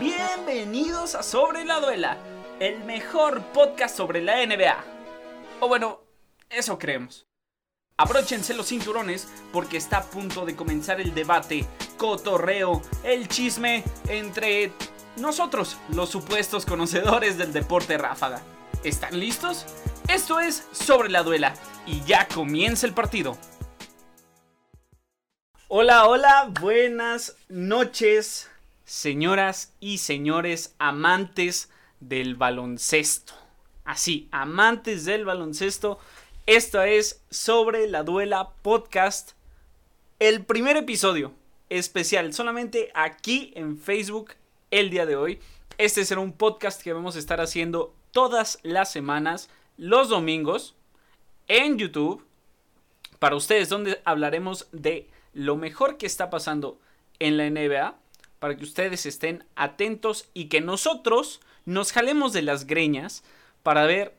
Bienvenidos a Sobre la Duela, el mejor podcast sobre la NBA. O bueno, eso creemos. Abróchense los cinturones porque está a punto de comenzar el debate, cotorreo, el chisme entre nosotros, los supuestos conocedores del deporte ráfaga. ¿Están listos? Esto es Sobre la Duela y ya comienza el partido. Hola, hola, buenas noches, señoras y señores amantes del baloncesto. Así, amantes del baloncesto. Esto es Sobre la Duela Podcast. El primer episodio especial, solamente aquí en Facebook el día de hoy. Este será un podcast que vamos a estar haciendo todas las semanas, los domingos, en YouTube, para ustedes, donde hablaremos de lo mejor que está pasando en la NBA, para que ustedes estén atentos y que nosotros nos jalemos de las greñas para ver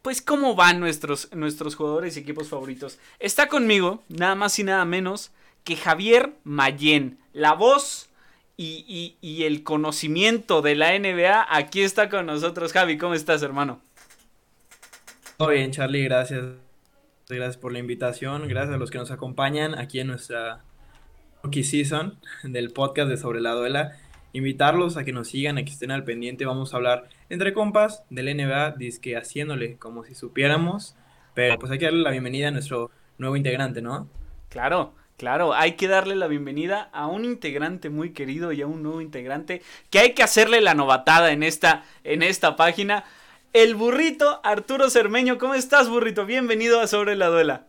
pues cómo van nuestros, nuestros jugadores y equipos favoritos. Está conmigo, nada más y nada menos, que Javier Mayen, la voz y, el conocimiento de la NBA. Aquí está con nosotros, Javi. ¿Cómo estás, hermano? Todo bien, Charlie, gracias. Gracias por la invitación. Gracias a los que nos acompañan aquí en nuestra rookie season del podcast de Sobre la Duela. Invitarlos a que nos sigan, a que estén al pendiente. Vamos a hablar entre compas del NBA, disque haciéndole como si supiéramos. Pero pues hay que darle la bienvenida a nuestro nuevo integrante, ¿no? Claro. Claro, hay que darle la bienvenida a un integrante muy querido y a un nuevo integrante que hay que hacerle la novatada en esta, en esta página. El burrito Arturo Cermeño, ¿cómo estás, burrito? Bienvenido a Sobre la Duela.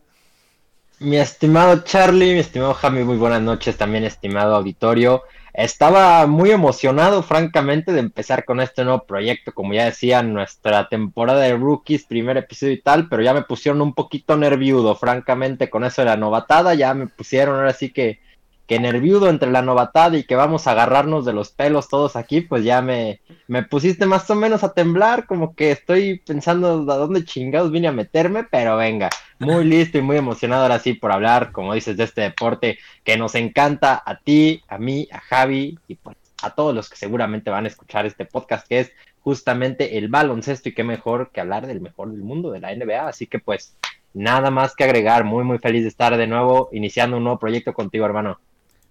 Mi estimado Charlie, mi estimado Jaime, muy buenas noches también, estimado auditorio. Estaba muy emocionado, francamente, de empezar con este nuevo proyecto, como ya decía, nuestra temporada de rookies, primer episodio y tal, pero ya me pusieron un poquito nerviudo, francamente, con eso de la novatada, ya me pusieron ahora sí que que nerviudo entre la novatada y que vamos a agarrarnos de los pelos todos aquí, pues ya me, me pusiste más o menos a temblar, como que estoy pensando a dónde chingados vine a meterme, pero venga, muy listo y muy emocionado ahora sí por hablar, como dices, de este deporte que nos encanta a ti, a mí, a Javi y pues a todos los que seguramente van a escuchar este podcast, que es justamente el baloncesto y qué mejor que hablar del mejor del mundo, de la NBA, así que pues nada más que agregar, muy muy feliz de estar de nuevo iniciando un nuevo proyecto contigo, hermano.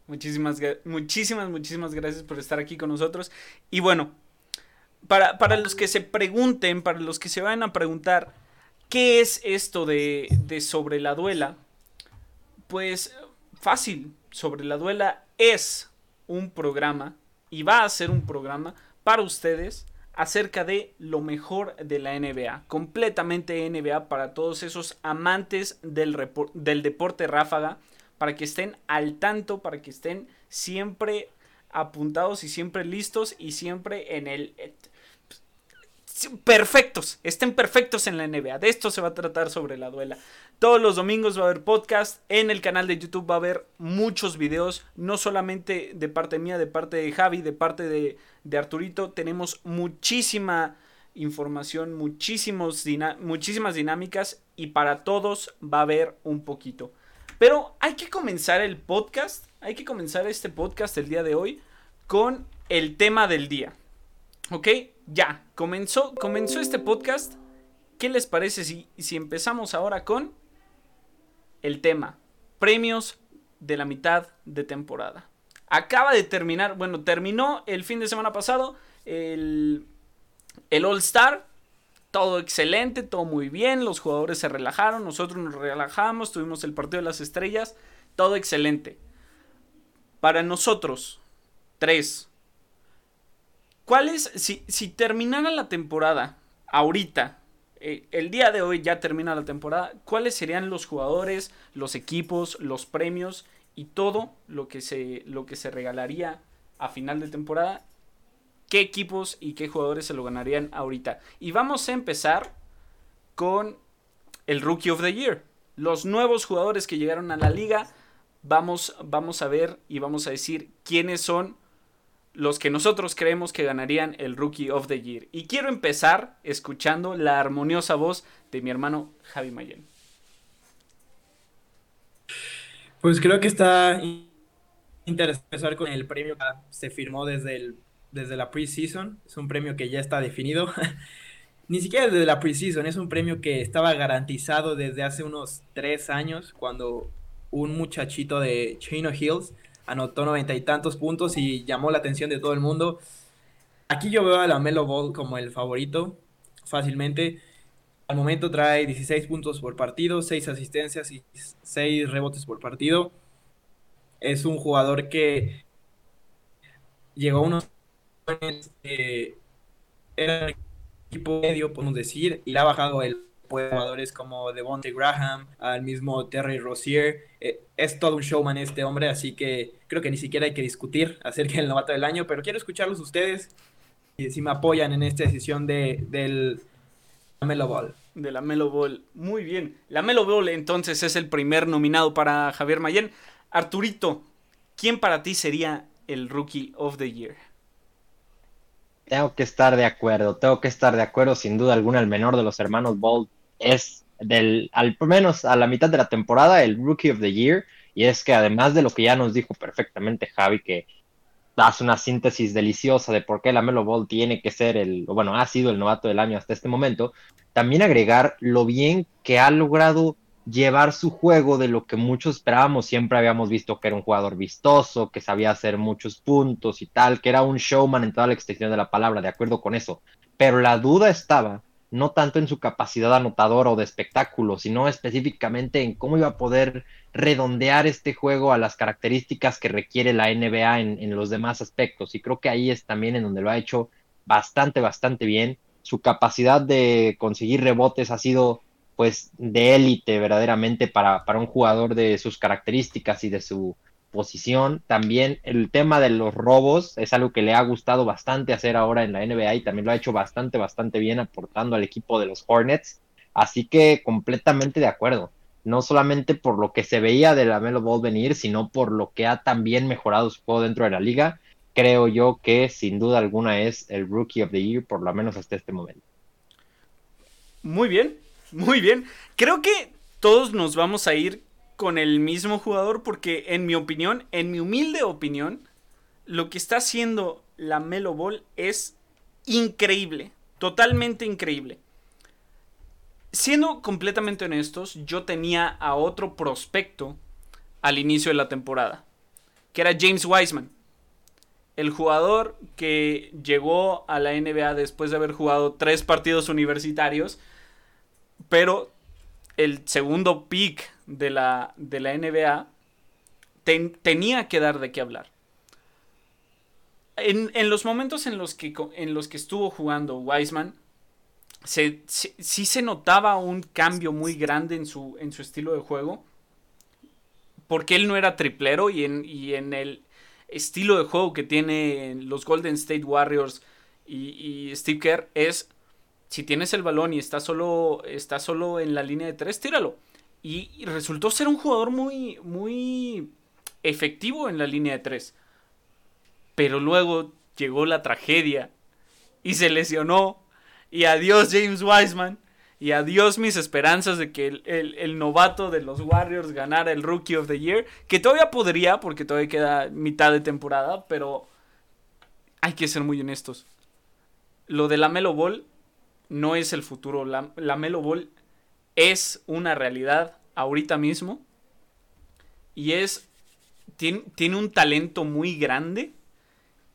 Muchísimas, muchísimas, muchísimas gracias por estar aquí con nosotros. Y bueno, para, para los que se pregunten, para los que se vayan a preguntar, ¿qué es esto de, de sobre la duela? Pues fácil, sobre la duela es un programa y va a ser un programa para ustedes acerca de lo mejor de la NBA, completamente NBA para todos esos amantes del, del deporte ráfaga para que estén al tanto, para que estén siempre apuntados y siempre listos y siempre en el... Eh, perfectos, estén perfectos en la NBA. De esto se va a tratar sobre la duela. Todos los domingos va a haber podcast. En el canal de YouTube va a haber muchos videos. No solamente de parte mía, de parte de Javi, de parte de, de Arturito. Tenemos muchísima información, muchísimos muchísimas dinámicas. Y para todos va a haber un poquito. Pero hay que comenzar el podcast, hay que comenzar este podcast el día de hoy con el tema del día. ¿Ok? Ya, comenzó, comenzó este podcast. ¿Qué les parece si, si empezamos ahora con el tema? Premios de la mitad de temporada. Acaba de terminar, bueno, terminó el fin de semana pasado el, el All Star todo excelente, todo muy bien, los jugadores se relajaron, nosotros nos relajamos, tuvimos el partido de las estrellas, todo excelente. Para nosotros, tres. ¿Cuál es, si, si terminara la temporada ahorita, eh, el día de hoy ya termina la temporada, cuáles serían los jugadores, los equipos, los premios y todo lo que se, lo que se regalaría a final de temporada qué equipos y qué jugadores se lo ganarían ahorita. Y vamos a empezar con el Rookie of the Year. Los nuevos jugadores que llegaron a la liga. Vamos, vamos a ver y vamos a decir quiénes son los que nosotros creemos que ganarían el Rookie of the Year. Y quiero empezar escuchando la armoniosa voz de mi hermano Javi Mayen. Pues creo que está interesante empezar con el premio que se firmó desde el desde la preseason, es un premio que ya está definido. Ni siquiera desde la preseason, es un premio que estaba garantizado desde hace unos tres años, cuando un muchachito de Chino Hills anotó noventa y tantos puntos y llamó la atención de todo el mundo. Aquí yo veo a la Melo Ball como el favorito, fácilmente. Al momento trae 16 puntos por partido, 6 asistencias y 6 rebotes por partido. Es un jugador que llegó a unos eh, era equipo medio, podemos decir, y le ha bajado el jugadores como Devontae Graham, al mismo Terry Rozier. Eh, es todo un showman este hombre, así que creo que ni siquiera hay que discutir acerca del novato del año, pero quiero escucharlos ustedes y si me apoyan en esta decisión de, del Melo Ball. De la Melo Ball. Muy bien. La Melo Ball entonces es el primer nominado para Javier Mayen. Arturito, ¿quién para ti sería el Rookie of the Year? Tengo que estar de acuerdo, tengo que estar de acuerdo, sin duda alguna, el menor de los hermanos Ball es del, al menos a la mitad de la temporada, el Rookie of the Year, y es que además de lo que ya nos dijo perfectamente Javi, que hace una síntesis deliciosa de por qué la Melo Ball tiene que ser el, bueno, ha sido el novato del año hasta este momento, también agregar lo bien que ha logrado llevar su juego de lo que muchos esperábamos. Siempre habíamos visto que era un jugador vistoso, que sabía hacer muchos puntos y tal, que era un showman en toda la extensión de la palabra, de acuerdo con eso. Pero la duda estaba no tanto en su capacidad anotadora o de espectáculo, sino específicamente en cómo iba a poder redondear este juego a las características que requiere la NBA en, en los demás aspectos. Y creo que ahí es también en donde lo ha hecho bastante, bastante bien. Su capacidad de conseguir rebotes ha sido pues de élite verdaderamente para, para un jugador de sus características y de su posición. También el tema de los robos es algo que le ha gustado bastante hacer ahora en la NBA y también lo ha hecho bastante, bastante bien aportando al equipo de los Hornets. Así que completamente de acuerdo. No solamente por lo que se veía de la Melo Ball venir, sino por lo que ha también mejorado su juego dentro de la liga. Creo yo que sin duda alguna es el Rookie of the Year, por lo menos hasta este momento. Muy bien, muy bien. Creo que todos nos vamos a ir con el mismo jugador porque en mi opinión, en mi humilde opinión, lo que está haciendo la Melo Ball es increíble, totalmente increíble. Siendo completamente honestos, yo tenía a otro prospecto al inicio de la temporada, que era James Wiseman. El jugador que llegó a la NBA después de haber jugado tres partidos universitarios pero el segundo pick de la, de la NBA tenía que dar de qué hablar. En, los momentos en los, que, en los que estuvo jugando Wiseman, sí se notaba un cambio muy grande en su, en su estilo de juego. Porque él no era triplero y en, y en el estilo de juego que tienen los Golden State Warriors y, y Steve Kerr es si tienes el balón y está solo, está solo en la línea de tres, tíralo. Y, resultó ser un jugador muy, muy efectivo en la línea de tres. Pero luego llegó la tragedia y se lesionó. Y adiós James Wiseman. Y adiós mis esperanzas de que el, el, novato de los Warriors ganara el Rookie of the Year. Que todavía podría, porque todavía queda mitad de temporada. Pero hay que ser muy honestos. Lo de la Melo Ball no es el futuro. La, Melo Ball es una realidad ahorita mismo. Y es. Tiene, tiene, un talento muy grande.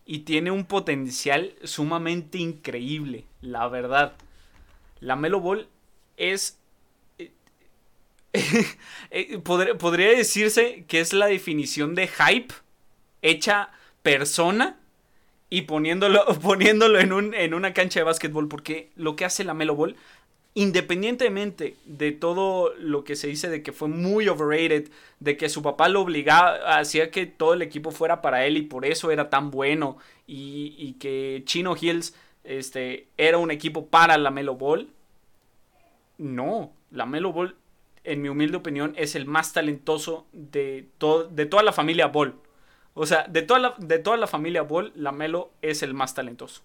Y tiene un potencial sumamente increíble. La verdad. La Melo es. Eh, podría decirse que es la definición de hype hecha persona y poniéndolo, poniéndolo en, un, en una cancha de básquetbol, porque lo que hace la Melo Ball, independientemente de todo lo que se dice de que fue muy overrated, de que su papá lo obligaba, hacía que todo el equipo fuera para él y por eso era tan bueno, y, y que Chino Hills este, era un equipo para la Melo Ball, no, la Melo Ball, en mi humilde opinión, es el más talentoso de, de toda la familia Ball. O sea, de toda la, de toda la familia Ball, Lamelo es el más talentoso.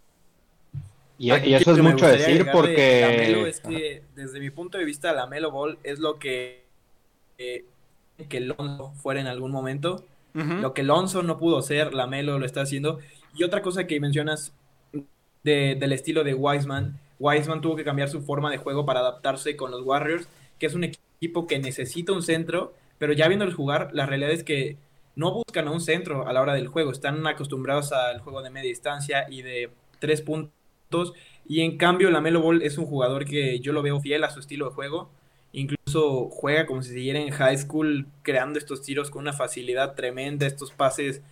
Y, eso es mucho decir porque... es que, desde mi punto de vista, Lamelo Ball es lo que, eh, que Lonzo fuera en algún momento. Lo que Lonzo no pudo ser, Lamelo lo está haciendo. Y otra cosa que mencionas del estilo de Wiseman, Wiseman tuvo que cambiar su forma de juego para adaptarse con los Warriors, que es un equipo que necesita un centro, pero ya viéndolos jugar, la realidad es que no buscan a un centro a la hora del juego, están acostumbrados al juego de media distancia y de tres puntos, y en cambio la Melo Ball es un jugador que yo lo veo fiel a su estilo de juego, incluso juega como si siguiera en high school creando estos tiros con una facilidad tremenda, estos pases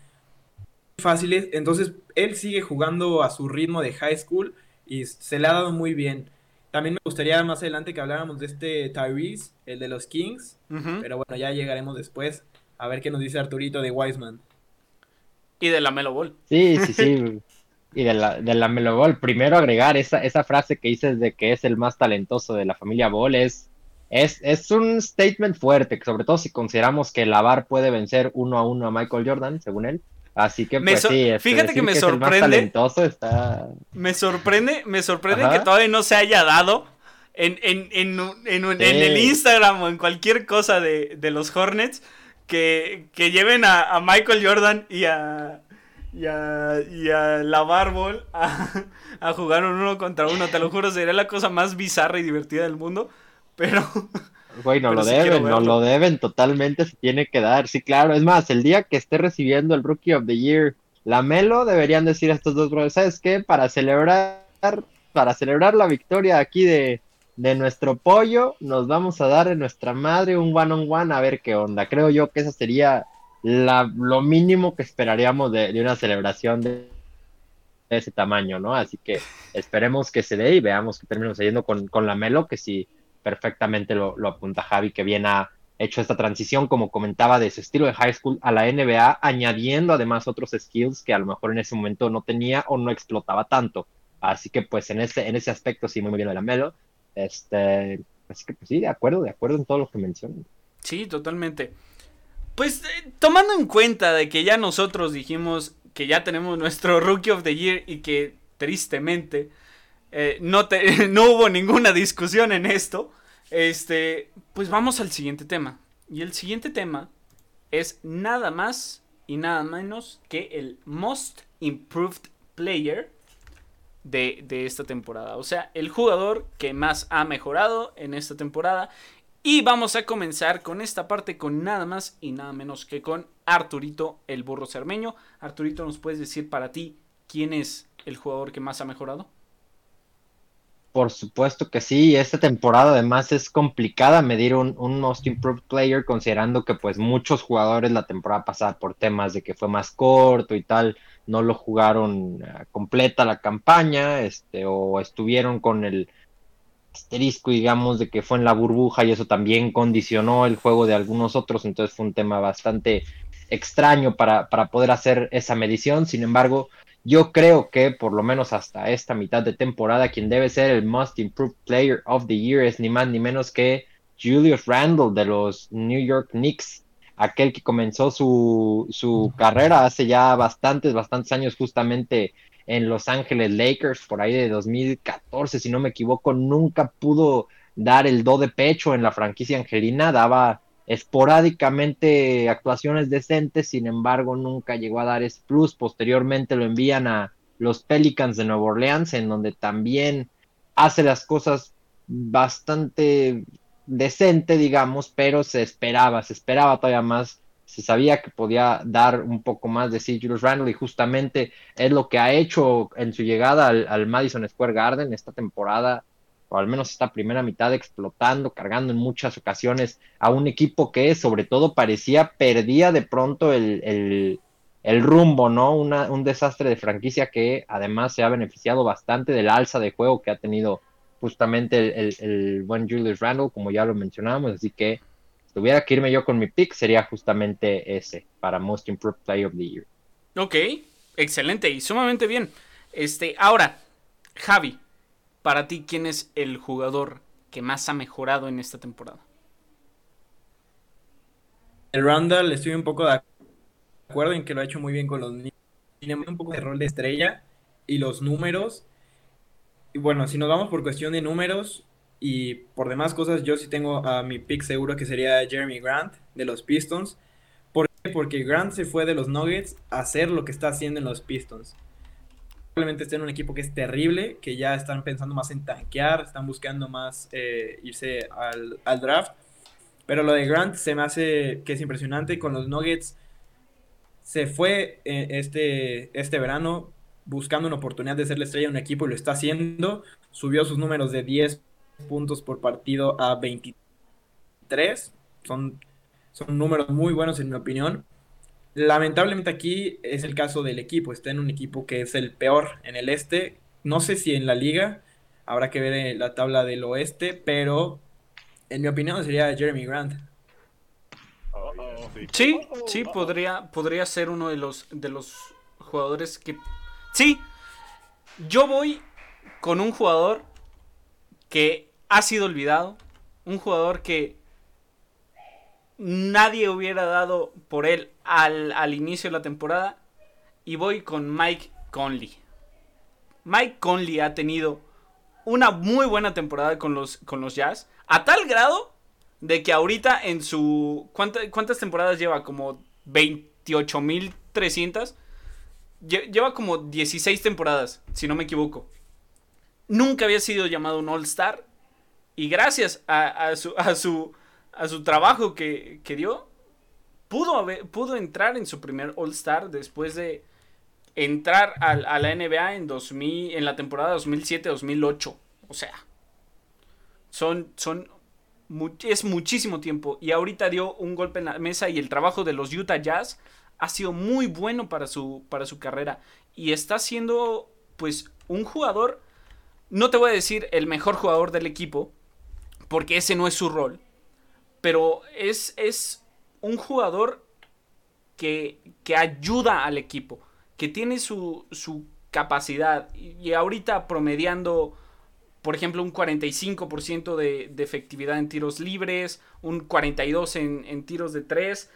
fáciles, entonces él sigue jugando a su ritmo de high school y se le ha dado muy bien. También me gustaría más adelante que habláramos de este Tyrese, el de los Kings, pero bueno, ya llegaremos después a ver qué nos dice Arturito de Wiseman. Y de la Melo Ball. Sí, sí, sí. y de la, de la Melo Ball. Primero agregar esa, esa frase que dices de que es el más talentoso de la familia Ball es, es, es un statement fuerte, sobre todo si consideramos que Lavar puede vencer uno a uno a Michael Jordan, según él. Así que pues sí, este, fíjate que me sorprende. está... Me sorprende, me sorprende que todavía no se haya dado en, en, en, en el Instagram o en cualquier cosa de, de los Hornets que, que lleven a, a, Michael Jordan y a y a, y a la Barbol a, a jugar uno contra uno. Te lo juro, sería la cosa más bizarra y divertida del mundo. Pero Güey, no lo deben, no lo deben, totalmente se tiene que dar. Sí, claro. Es más, el día que esté recibiendo el Rookie of the Year, la Melo, deberían decir a estos dos brothers, ¿sabes qué? Para celebrar, para celebrar la victoria aquí de, de nuestro pollo, nos vamos a dar en nuestra madre un one on one a ver qué onda. Creo yo que esa sería la, lo mínimo que esperaríamos de, de una celebración de, ese tamaño, ¿no? Así que esperemos que se dé y veamos que terminamos yendo con, con la Melo, que si perfectamente lo, apunta Javi, que bien ha hecho esta transición, como comentaba, de su estilo de high school a la NBA, añadiendo además otros skills que a lo mejor en ese momento no tenía o no explotaba tanto. Así que pues en ese, en ese aspecto sí, muy bien de la Melo. Este, así que pues sí, de acuerdo, de acuerdo en todo lo que mencionan. Sí, totalmente. Pues eh, tomando en cuenta de que ya nosotros dijimos que ya tenemos nuestro Rookie of the Year y que tristemente eh, no, te, no hubo ninguna discusión en esto. Este, pues vamos al siguiente tema. Y el siguiente tema es nada más y nada menos que el Most Improved Player de, de, esta temporada. O sea, el jugador que más ha mejorado en esta temporada. Y vamos a comenzar con esta parte con nada más y nada menos que con Arturito, el burro cermeño. Arturito, ¿nos puedes decir para ti quién es el jugador que más ha mejorado? Por supuesto que sí, esta temporada además es complicada medir un, Most Improved Player considerando que pues muchos jugadores la temporada pasada por temas de que fue más corto y tal, no lo jugaron eh, completa la campaña, este, o estuvieron con el asterisco, digamos, de que fue en la burbuja y eso también condicionó el juego de algunos otros, entonces fue un tema bastante extraño para, para poder hacer esa medición, sin embargo, yo creo que por lo menos hasta esta mitad de temporada, quien debe ser el Most Improved Player of the Year es ni más ni menos que Julius Randle de los New York Knicks, aquel que comenzó su, su carrera hace ya bastantes, bastantes años justamente en Los Ángeles Lakers, por ahí de 2014, si no me equivoco, nunca pudo dar el do de pecho en la franquicia angelina, daba esporádicamente actuaciones decentes, sin embargo nunca llegó a dar ese plus. Posteriormente lo envían a los Pelicans de Nueva Orleans, en donde también hace las cosas bastante decente, digamos, pero se esperaba, se esperaba todavía más, se sabía que podía dar un poco más de sí Julius Randle y justamente es lo que ha hecho en su llegada al, Madison Square Garden esta temporada o al menos esta primera mitad explotando, cargando en muchas ocasiones a un equipo que sobre todo parecía perdía de pronto el, rumbo, ¿no? un desastre de franquicia que además se ha beneficiado bastante del alza de juego que ha tenido justamente el, buen Julius Randle, como ya lo mencionábamos, así que si tuviera que irme yo con mi pick, sería justamente ese, para Most Improved Player of the Year. Ok, excelente y sumamente bien. Este, ahora, Javi, para ti, ¿quién es el jugador que más ha mejorado en esta temporada? El Randall, estoy un poco de acuerdo en que lo ha hecho muy bien con los niños. Tiene un poco de rol de estrella y los números. Y bueno, si nos vamos por cuestión de números y por demás cosas, yo sí tengo a mi pick seguro que sería Jeremy Grant de los Pistons. ¿Por qué? Porque Grant se fue de los Nuggets a hacer lo que está haciendo en los Pistons. probablemente esté en un equipo que es terrible, que ya están pensando más en tanquear, están buscando más eh, irse al, al, draft. Pero lo de Grant se me hace que es impresionante. Con los Nuggets se fue eh, este, este verano buscando una oportunidad de ser la estrella de un equipo y lo está haciendo. Subió sus números de 10 puntos por partido a 23. Son, son números muy buenos en mi opinión. Lamentablemente aquí es el caso del equipo. Está en un equipo que es el peor en el este. No sé si en la liga. Habrá que ver la tabla del oeste. Pero en mi opinión sería Jeremy Grant. Sí, sí, podría, podría ser uno de los, de los jugadores que... Sí, yo voy con un jugador que ha sido olvidado. Un jugador que nadie hubiera dado por él al, al, inicio de la temporada. Y voy con Mike Conley. Mike Conley ha tenido una muy buena temporada con los, con los Jazz. A tal grado de que ahorita en su... ¿Cuántas temporadas lleva? Como 28.300. Lleva como 16 temporadas, si no me equivoco. Nunca había sido llamado un All Star. Y gracias a, su, a, su, a su trabajo que, que dio, pudo, pudo entrar en su primer All Star después de entrar a, a la NBA en, 2000, en la temporada 2007-2008. O sea, son, son es muchísimo tiempo. Y ahorita dio un golpe en la mesa y el trabajo de los Utah Jazz ha sido muy bueno para su, para su carrera. Y está siendo, pues, un jugador, no te voy a decir el mejor jugador del equipo, porque ese no es su rol. Pero es, es un jugador que, que ayuda al equipo, que tiene su, su capacidad. Y ahorita promediando por ejemplo, un 45% de, de, efectividad en tiros libres, un 42% en, en tiros de 3.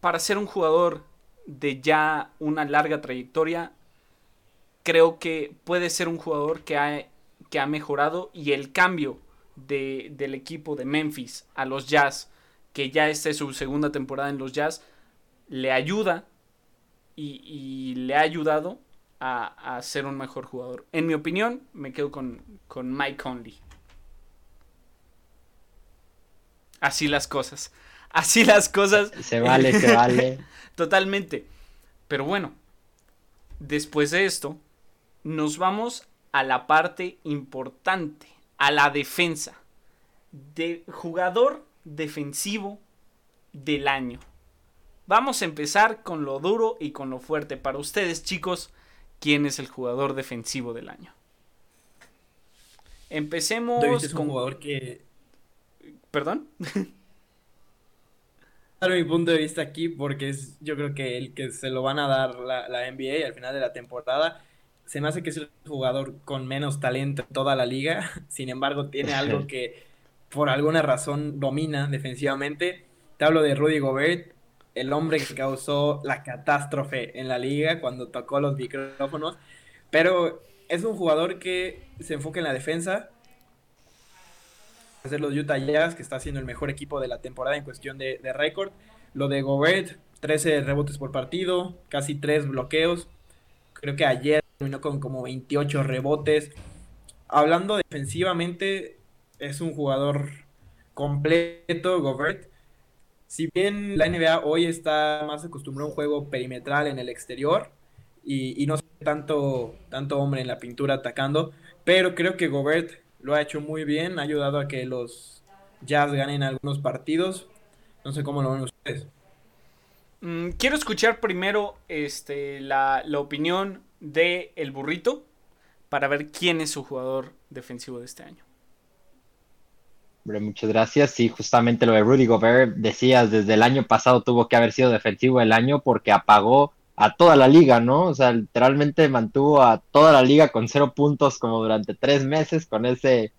Para ser un jugador de ya una larga trayectoria, creo que puede ser un jugador que ha, que ha mejorado y el cambio de, del equipo de Memphis a los Jazz, que ya esta es su segunda temporada en los Jazz, le ayuda y, y le ha ayudado a, ser un mejor jugador. En mi opinión, me quedo con, con Mike Conley. Así las cosas. Así las cosas. Se vale, se vale. Totalmente. Pero bueno, después de esto, nos vamos a la parte importante, a la defensa. De jugador defensivo del año. Vamos a empezar con lo duro y con lo fuerte. Para ustedes, chicos, quién es el jugador defensivo del año. Empecemos es con un jugador que ¿Perdón? Dar mi punto de vista aquí porque es yo creo que el que se lo van a dar la, la NBA al final de la temporada se me hace que es el jugador con menos talento en toda la liga, sin embargo tiene algo que por alguna razón domina defensivamente. Te hablo de Rudy Gobert, el hombre que causó la catástrofe en la liga cuando tocó los micrófonos. Pero es un jugador que se enfoca en la defensa. Hacer los Utah Jazz, que está siendo el mejor equipo de la temporada en cuestión de, récord. Lo de Gobert, 13 rebotes por partido, casi 3 bloqueos. Creo que ayer terminó con como 28 rebotes. Hablando defensivamente, es un jugador completo, Gobert si bien la NBA hoy está más acostumbrada a un juego perimetral en el exterior y, no tanto, tanto hombre en la pintura atacando, pero creo que Gobert lo ha hecho muy bien, ha ayudado a que los Jazz ganen algunos partidos. No sé cómo lo ven ustedes. Mm, quiero escuchar primero este, la, la opinión de El Burrito para ver quién es su jugador defensivo de este año muchas gracias. Sí, justamente lo de Rudy Gobert, decías, desde el año pasado tuvo que haber sido defensivo el año porque apagó a toda la liga, ¿no? O sea, literalmente mantuvo a toda la liga con cero puntos como durante tres meses con ese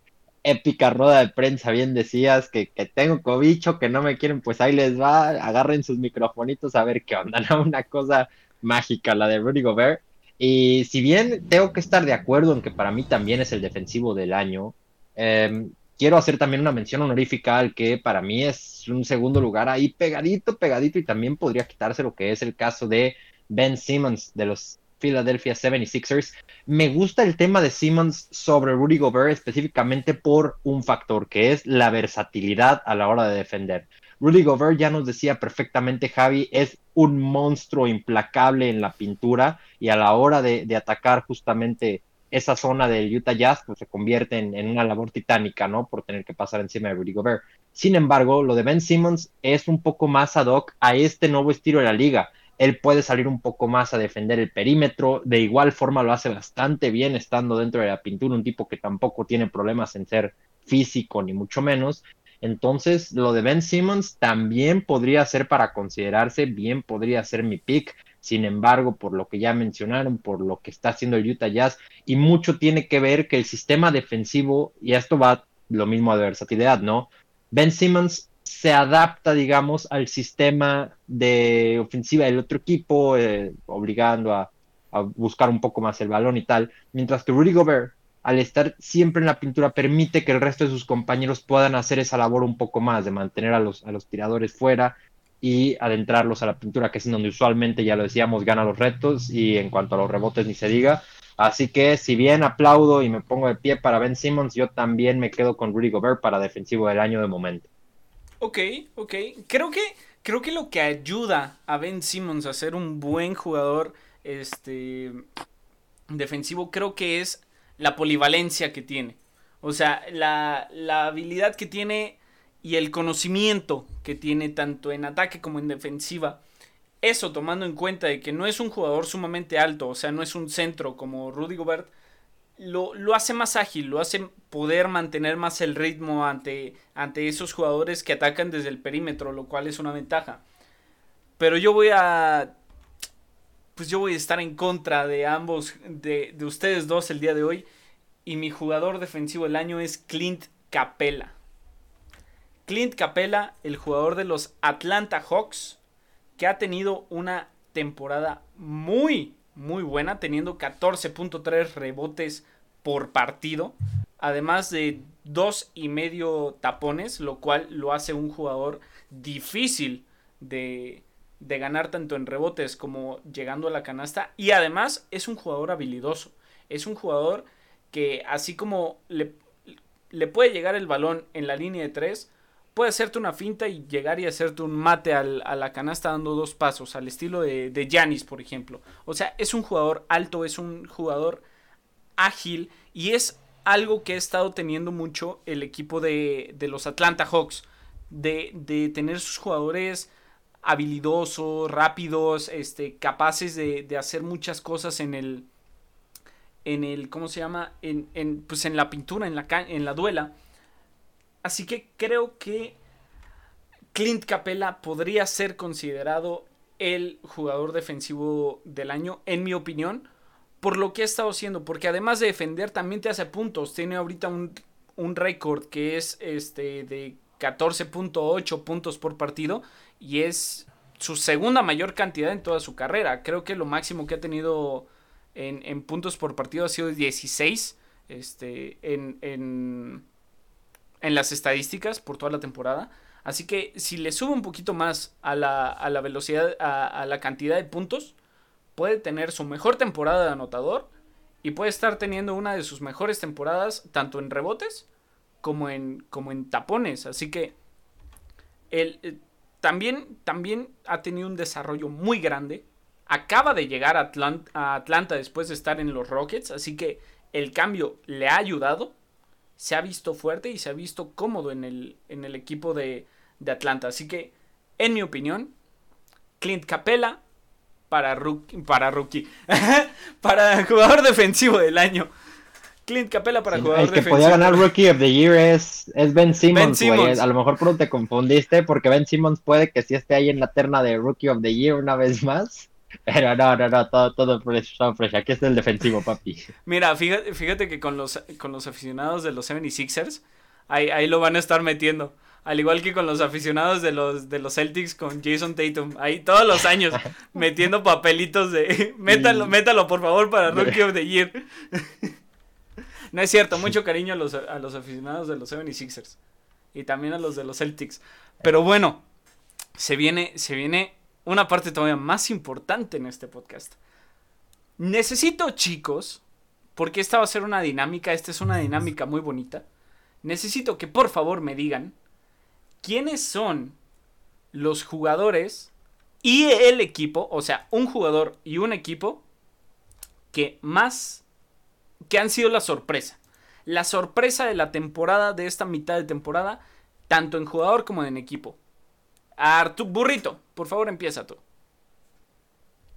épica rueda de prensa, bien decías, que, que tengo cobicho, que no me quieren, pues ahí les va, agarren sus microfonitos a ver qué onda, ¿no? Una cosa mágica la de Rudy Gobert. Y si bien tengo que estar de acuerdo en que para mí también es el defensivo del año, eh, quiero hacer también una mención honorífica al que para mí es un segundo lugar ahí pegadito, pegadito y también podría quitarse lo que es el caso de Ben Simmons de los Philadelphia 76ers. Me gusta el tema de Simmons sobre Rudy Gobert específicamente por un factor que es la versatilidad a la hora de defender. Rudy Gobert ya nos decía perfectamente, Javi, es un monstruo implacable en la pintura y a la hora de, atacar justamente esa zona del Utah Jazz, pues se convierte en, en, una labor titánica, ¿no? Por tener que pasar encima de Rudy Gobert. Sin embargo, lo de Ben Simmons es un poco más ad hoc a este nuevo estilo de la liga. Él puede salir un poco más a defender el perímetro, de igual forma lo hace bastante bien estando dentro de la pintura, un tipo que tampoco tiene problemas en ser físico ni mucho menos, entonces, lo de Ben Simmons también podría ser para considerarse, bien podría ser mi pick. Sin embargo, por lo que ya mencionaron, por lo que está haciendo el Utah Jazz, y mucho tiene que ver que el sistema defensivo, y esto va lo mismo de versatilidad, ¿no? Ben Simmons se adapta, digamos, al sistema de ofensiva del otro equipo, eh, obligando a, buscar un poco más el balón y tal, mientras que Rudy Gobert al estar siempre en la pintura, permite que el resto de sus compañeros puedan hacer esa labor un poco más, de mantener a los, a los tiradores fuera y adentrarlos a la pintura, que es en donde usualmente, ya lo decíamos, gana los retos y en cuanto a los rebotes ni se diga. Así que si bien aplaudo y me pongo de pie para Ben Simmons, yo también me quedo con Rudy Gobert para defensivo del año de momento. Ok, ok. Creo que, creo que lo que ayuda a Ben Simmons a ser un buen jugador este, defensivo, creo que es la polivalencia que tiene. O sea, la, habilidad que tiene y el conocimiento que tiene tanto en ataque como en defensiva. Eso tomando en cuenta de que no es un jugador sumamente alto, o sea, no es un centro como Rudy Gobert, lo, lo, hace más ágil, lo hace poder mantener más el ritmo ante, ante esos jugadores que atacan desde el perímetro, lo cual es una ventaja. Pero yo voy a pues yo voy a estar en contra de ambos, de, ustedes dos el día de hoy. Y mi jugador defensivo del año es Clint Capella. Clint Capella, el jugador de los Atlanta Hawks, que ha tenido una temporada muy, muy buena, teniendo 14.3 rebotes por partido, además de dos y medio tapones, lo cual lo hace un jugador difícil de, de ganar tanto en rebotes como llegando a la canasta. Y además es un jugador habilidoso. Es un jugador que así como le, le puede llegar el balón en la línea de tres, puede hacerte una finta y llegar y hacerte un mate a la canasta dando dos pasos, al estilo de Janis, por ejemplo. O sea, es un jugador alto, es un jugador ágil y es algo que ha estado teniendo mucho el equipo de, de los Atlanta Hawks. De, de tener sus jugadores habilidosos, rápidos, este, capaces de, hacer muchas cosas en el, en el, ¿cómo se llama? En, en, pues en la pintura, en la, en la duela. Así que creo que Clint Capella podría ser considerado el jugador defensivo del año, en mi opinión, por lo que ha estado haciendo, porque además de defender también te hace puntos, tiene ahorita un, un récord que es este de 14.8 puntos por partido y es su segunda mayor cantidad en toda su carrera. Creo que lo máximo que ha tenido en, puntos por partido ha sido 16 este, en, en, en, las estadísticas por toda la temporada. Así que si le sube un poquito más a la, a la velocidad, a, a, la cantidad de puntos, puede tener su mejor temporada de anotador y puede estar teniendo una de sus mejores temporadas tanto en rebotes como en, como en tapones. Así que el, eh, también, también ha tenido un desarrollo muy grande. Acaba de llegar a, Atlanta después de estar en los Rockets. Así que el cambio le ha ayudado. Se ha visto fuerte y se ha visto cómodo en el, en el equipo de, de Atlanta. Así que, en mi opinión, Clint Capella para rookie, para rookie, para jugador defensivo del año. Clint Capella para jugador El que podía ganar Rookie of the Year es, es Ben Simmons, güey. A lo mejor pronto te confundiste porque Ben Simmons puede que sí esté ahí en la terna de Rookie of the Year una vez más. Pero no, no, no, todo, todo fresh. Aquí está el defensivo, papi. Mira, fíjate, fíjate que con los, con los aficionados de los 76ers, ahí, ahí lo van a estar metiendo. Al igual que con los aficionados de los, de los Celtics con Jason Tatum. Ahí todos los años metiendo papelitos de... métalo, métalo por favor para Rookie of the Year. No es cierto, mucho cariño a los, a los aficionados de los 76ers. Y también a los de los Celtics. Pero bueno, se viene, se viene una parte todavía más importante en este podcast. Necesito, chicos, porque esta va a ser una dinámica, esta es una dinámica muy bonita. Necesito que por favor me digan quiénes son los jugadores y el equipo, o sea, un jugador y un equipo que más que han sido la sorpresa. La sorpresa de la temporada, de esta mitad de temporada, tanto en jugador como en equipo. Artu, burrito, por favor empieza tú.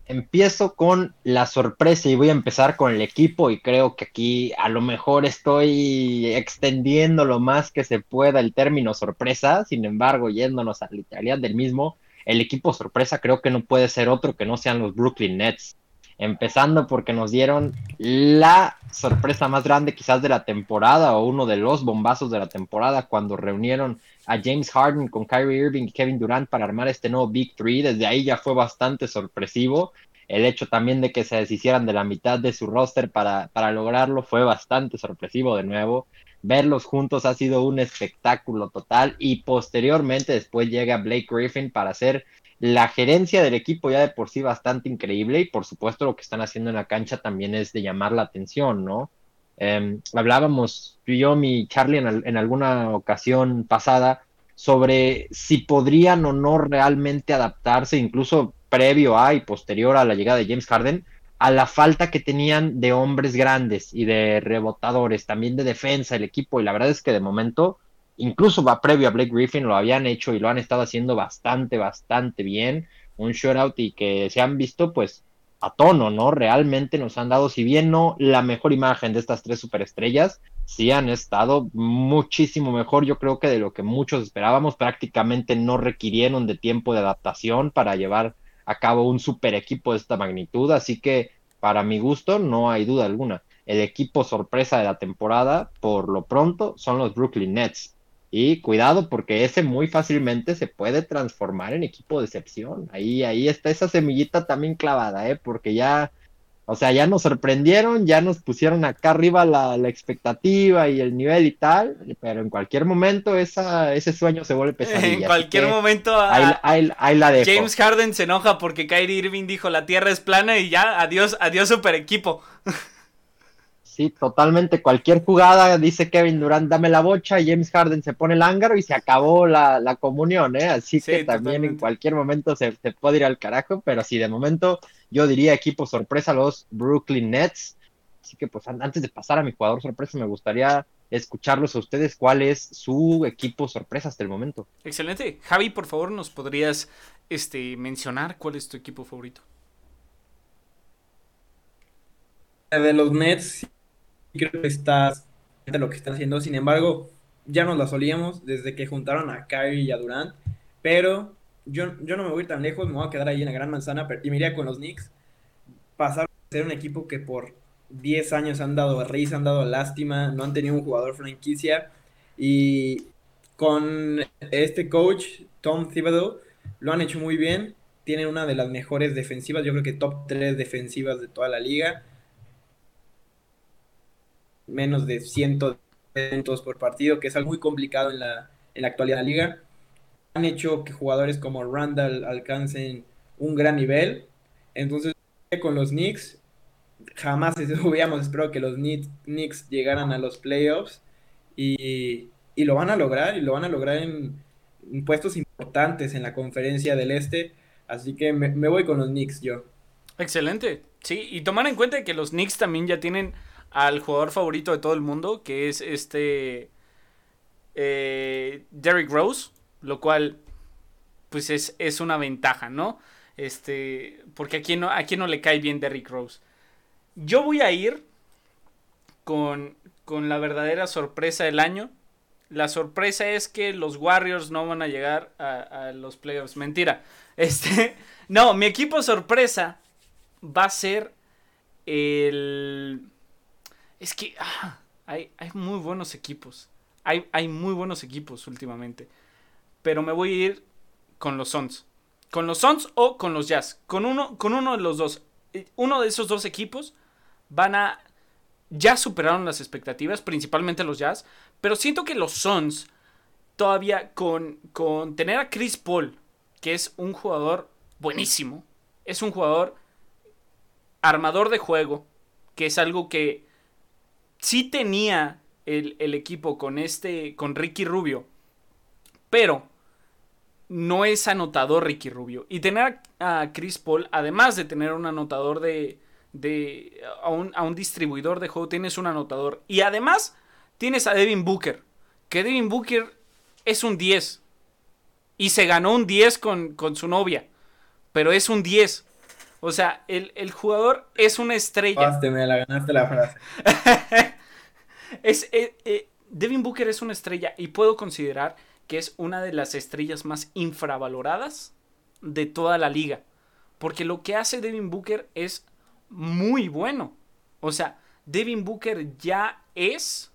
Empiezo con la sorpresa y voy a empezar con el equipo y creo que aquí a lo mejor estoy extendiendo lo más que se pueda el término sorpresa, sin embargo, yéndonos a la literalidad del mismo, el equipo sorpresa creo que no puede ser otro que no sean los Brooklyn Nets. Empezando porque nos dieron la sorpresa más grande quizás de la temporada o uno de los bombazos de la temporada cuando reunieron a James Harden con Kyrie Irving y Kevin Durant para armar este nuevo Big Three. Desde ahí ya fue bastante sorpresivo. El hecho también de que se deshicieran de la mitad de su roster para, para lograrlo fue bastante sorpresivo de nuevo. Verlos juntos ha sido un espectáculo total y posteriormente después llega Blake Griffin para hacer la gerencia del equipo ya de por sí bastante increíble y por supuesto lo que están haciendo en la cancha también es de llamar la atención, ¿no? Em, hablábamos tú y yo, mi Charlie, en, alguna ocasión pasada sobre si podrían o no realmente adaptarse, incluso previo a y posterior a la llegada de James Harden, a la falta que tenían de hombres grandes y de rebotadores, también de defensa el equipo. Y la verdad es que de momento, incluso va previo a Blake Griffin, lo habían hecho y lo han estado haciendo bastante, bastante bien. Un shutout y que se han visto, pues, a tono, ¿no? Realmente nos han dado, si bien no la mejor imagen de estas tres superestrellas, sí han estado muchísimo mejor, yo creo que de lo que muchos esperábamos, prácticamente no requirieron de tiempo de adaptación para llevar a cabo un super equipo de esta magnitud, así que para mi gusto no hay duda alguna. El equipo sorpresa de la temporada, por lo pronto, son los Brooklyn Nets. Y cuidado porque ese muy fácilmente se puede transformar en equipo de excepción. Ahí, ahí está esa semillita también clavada, ¿eh? Porque ya, o sea, ya nos sorprendieron, ya nos pusieron acá arriba la, expectativa y el nivel y tal, pero en cualquier momento esa, ese sueño se vuelve pesadilla. En cualquier momento ahí, la dejo. James Harden se enoja porque Kyrie Irving dijo la tierra es plana y ya, adiós, adiós super equipo. Sí, totalmente. Cualquier jugada, dice Kevin Durant, dame la bocha, James Harden se pone el ángaro y se acabó la, comunión, ¿eh? Así que también en cualquier momento se, puede ir al carajo, pero sí, de momento yo diría equipo sorpresa los Brooklyn Nets. Así que pues antes de pasar a mi jugador sorpresa, me gustaría escucharlos a ustedes cuál es su equipo sorpresa hasta el momento. Excelente. Javi, por favor, ¿nos podrías este, mencionar cuál es tu equipo favorito? De los Nets, creo que está lo que están haciendo. Sin embargo, ya nos la solíamos desde que juntaron a Kyrie y a Durant. Pero yo, yo no me voy a ir tan lejos, me voy a quedar ahí en la gran manzana y me iría con los Knicks. Pasar a ser un equipo que por 10 años han dado risa, han dado lástima, no han tenido un jugador franquicia. Y con este coach, Tom Thibodeau, lo han hecho muy bien. Tienen una de las mejores defensivas, yo creo que top 3 defensivas de toda la liga menos de 100 puntos por partido, que es algo muy complicado en la, en la actualidad de la liga. Han hecho que jugadores como Randall alcancen un gran nivel. Entonces, con los Knicks, jamás hubiéramos esperado que los Knicks llegaran a los playoffs y, y, lo van a lograr, y lo van a lograr en, puestos importantes en la conferencia del Este. Así que me, me voy con los Knicks yo. Excelente. Sí, y tomar en cuenta que los Knicks también ya tienen al jugador favorito de todo el mundo, que es este eh, Derrick Rose, lo cual pues es, es, una ventaja, ¿no? Este, porque a quién no, a quién no le cae bien Derrick Rose. Yo voy a ir con, con la verdadera sorpresa del año. La sorpresa es que los Warriors no van a llegar a, a los playoffs. Mentira. Este, no, mi equipo sorpresa va a ser el es que hay, muy buenos equipos. Hay, hay, muy buenos equipos últimamente. Pero me voy a ir con los Suns. Con los Suns o con los Jazz. Con uno, con uno de los dos. Uno de esos dos equipos van a... Ya superaron las expectativas, principalmente los Jazz. Pero siento que los Suns todavía con, con tener a Chris Paul, que es un jugador buenísimo. Es un jugador armador de juego, que es algo que sí tenía el, el equipo con este, con Ricky Rubio, pero no es anotador Ricky Rubio. Y tener a Chris Paul, además de tener un anotador de, de a, un, a un distribuidor de juego, tienes un anotador. Y además tienes a Devin Booker, que Devin Booker es un 10. Y se ganó un 10 con, con su novia. Pero es un 10. O sea, el, el jugador es una estrella. La ganaste la frase. es, eh, eh, Devin Booker es una estrella y puedo considerar que es una de las estrellas más infravaloradas de toda la liga. Porque lo que hace Devin Booker es muy bueno. O sea, Devin Booker ya es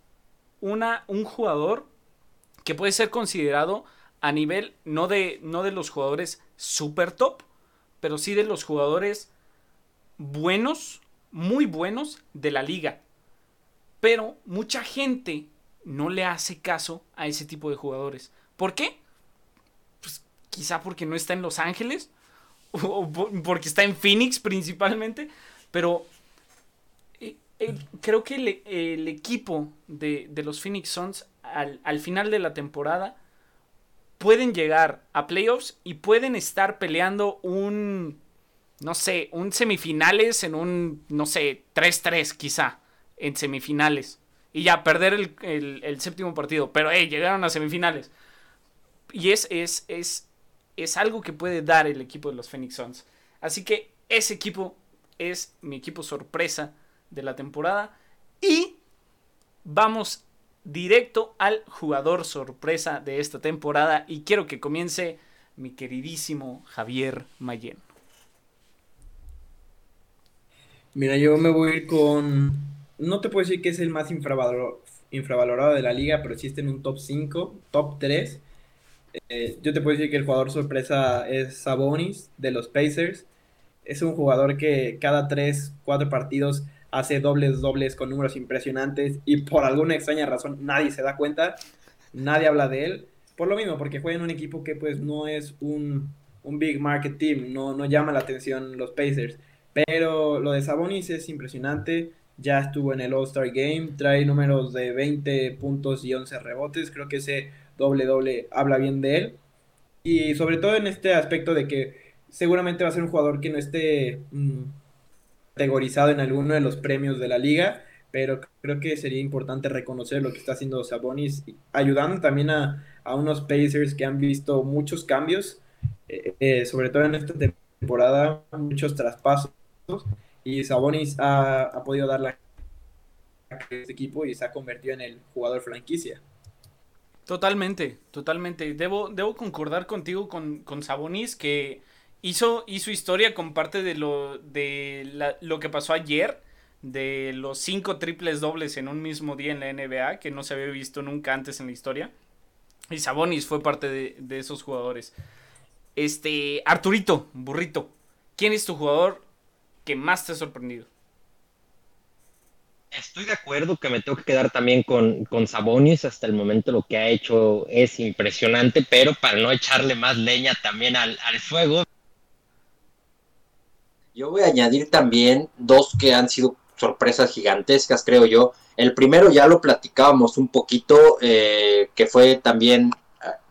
una, un jugador que puede ser considerado a nivel no de, no de los jugadores super top, pero sí de los jugadores buenos, muy buenos de la liga. Pero mucha gente no le hace caso a ese tipo de jugadores. ¿Por qué? Pues quizá porque no está en Los Ángeles o porque está en Phoenix principalmente, pero eh, creo que el, equipo de, de, los Phoenix Suns al, al final de la temporada pueden llegar a playoffs y pueden estar peleando un, no sé, un semifinales en un, no sé, 3-3 quizá, en semifinales. Y ya perder el, el, séptimo partido. Pero, llegaron a semifinales. Y es, es, es, es algo que puede dar el equipo de los Phoenix Suns. Así que ese equipo es mi equipo sorpresa de la temporada. Y vamos directo al jugador sorpresa de esta temporada. Y quiero que comience mi queridísimo Javier Mayen. Mira, yo me voy a ir con. No te puedo decir que es el más infravalorado, de la liga, pero sí está en un top 5, top 3. Eh, yo te puedo decir que el jugador sorpresa es Sabonis de los Pacers. Es un jugador que cada 3, 4 partidos hace dobles, dobles con números impresionantes y por alguna extraña razón nadie se da cuenta, nadie habla de él. Por lo mismo, porque juega en un equipo que pues no es un, un big market team, no, no llama la atención los Pacers. Pero lo de Sabonis es impresionante. Ya estuvo en el All-Star Game, trae números de 20 puntos y 11 rebotes. Creo que ese doble doble habla bien de él. Y sobre todo en este aspecto de que seguramente va a ser un jugador que no esté mmm, categorizado en alguno de los premios de la liga, pero creo que sería importante reconocer lo que está haciendo Sabonis, ayudando también a, a unos Pacers que han visto muchos cambios, eh, eh, sobre todo en esta temporada, muchos traspasos, y Sabonis ha, ha podido dar la este equipo y se ha convertido en el jugador franquicia. Totalmente, totalmente. Debo, debo concordar contigo con, con Sabonis que hizo, hizo historia con parte de lo, de lo que pasó ayer, de los cinco triples dobles en un mismo día en la NBA, que no se había visto nunca antes en la historia. Y Sabonis fue parte de, de esos jugadores. Este, Arturito, burrito, ¿quién es tu jugador que más te ha sorprendido? Estoy de acuerdo que me tengo que quedar también con, con Sabonis. Hasta el momento lo que ha hecho es impresionante, pero para no echarle más leña también al, al fuego. Yo voy a añadir también dos que han sido sorpresas gigantescas, creo yo. El primero ya lo platicábamos un poquito, eh, que fue también,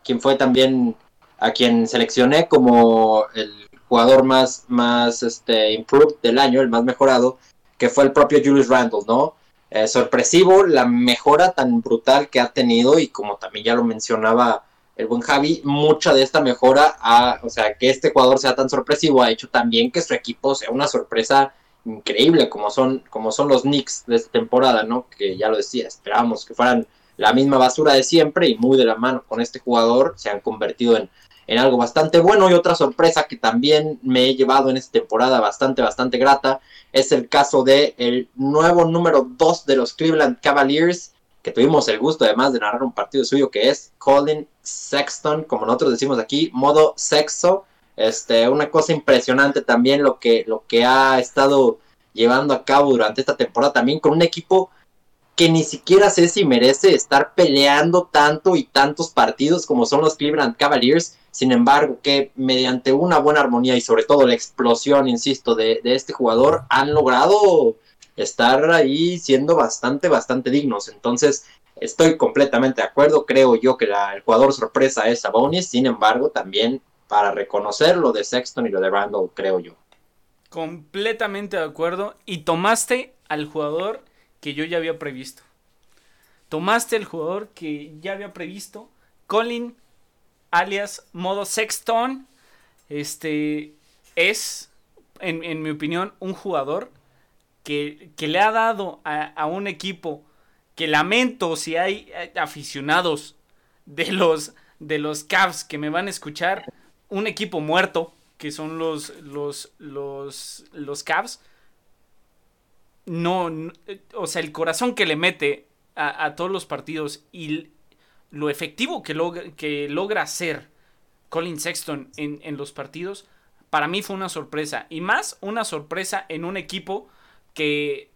quien fue también a quien seleccioné como el jugador más, más este, improved del año, el más mejorado, que fue el propio Julius Randle, ¿no? Eh, sorpresivo, la mejora tan brutal que ha tenido y como también ya lo mencionaba el buen Javi, mucha de esta mejora, ha, o sea, que este jugador sea tan sorpresivo, ha hecho también que su equipo sea una sorpresa increíble, como son, como son los Knicks de esta temporada, ¿no? Que ya lo decía, esperábamos que fueran la misma basura de siempre y muy de la mano con este jugador, se han convertido en, en algo bastante bueno y otra sorpresa que también me he llevado en esta temporada bastante, bastante grata, es el caso de el nuevo número 2 de los Cleveland Cavaliers, que tuvimos el gusto además de narrar un partido suyo que es Colin Sexton, como nosotros decimos aquí, modo sexo. Este, una cosa impresionante también lo que, lo que ha estado llevando a cabo durante esta temporada también con un equipo que ni siquiera sé si merece estar peleando tanto y tantos partidos como son los Cleveland Cavaliers. Sin embargo, que mediante una buena armonía y sobre todo la explosión, insisto, de, este jugador, han logrado estar ahí siendo bastante, bastante dignos. Entonces, estoy completamente de acuerdo. Creo yo que el jugador sorpresa es Sabonis. Sin embargo, también para reconocer lo de Sexton y lo de Randall, creo yo. Completamente de acuerdo. Y tomaste al jugador que yo ya había previsto. Tomaste el jugador que ya había previsto. Colin, alias modo Sexton. Este es, en, en mi opinión, un jugador que, le ha dado a, un equipo que lamento si hay aficionados de los, de los Cavs que me van a escuchar, un equipo muerto, que son los, los, los, los Cavs, no, o sea, el corazón que le mete a, todos los partidos y lo efectivo que, logra, que logra hacer Colin Sexton en, los partidos, para mí fue una sorpresa. Y más una sorpresa en un equipo que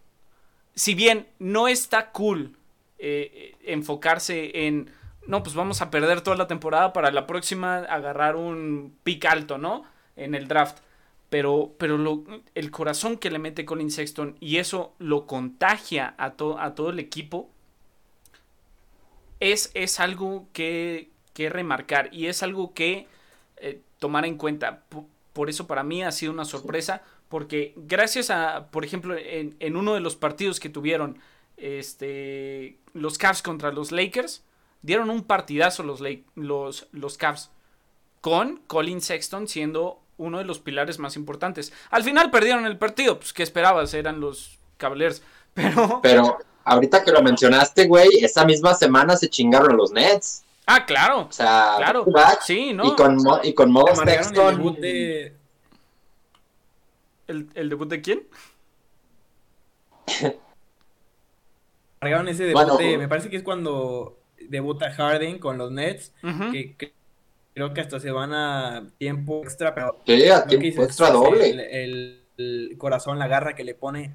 si bien no está cool eh, enfocarse en, no, pues vamos a perder toda la temporada para la próxima agarrar un pick alto, ¿no? En el draft. Pero, pero lo, el corazón que le mete Colin Sexton y eso lo contagia a, a todo el equipo, es, es algo que, que, remarcar y es algo que eh, tomar en cuenta. por eso para mí ha sido una sorpresa porque gracias a, por ejemplo, en, uno de los partidos que tuvieron este, los Cavs contra los Lakers, dieron un partidazo los, los, los Cavs, con Colin Sexton siendo uno de los pilares más importantes. Al final perdieron el partido, pues que esperabas, eran los Cavaliers, pero... Pero ahorita que lo mencionaste, güey, esa misma semana se chingaron los Nets. Ah, claro. O sea, claro. Sí, ¿no? Y con, y con Sexton... ¿El, debut de quién? Cargaron ese debut me parece que es cuando debuta Harden con los Nets, que, creo que hasta se van a tiempo extra, pero sí, a tiempo extra doble. El, corazón, la garra que le pone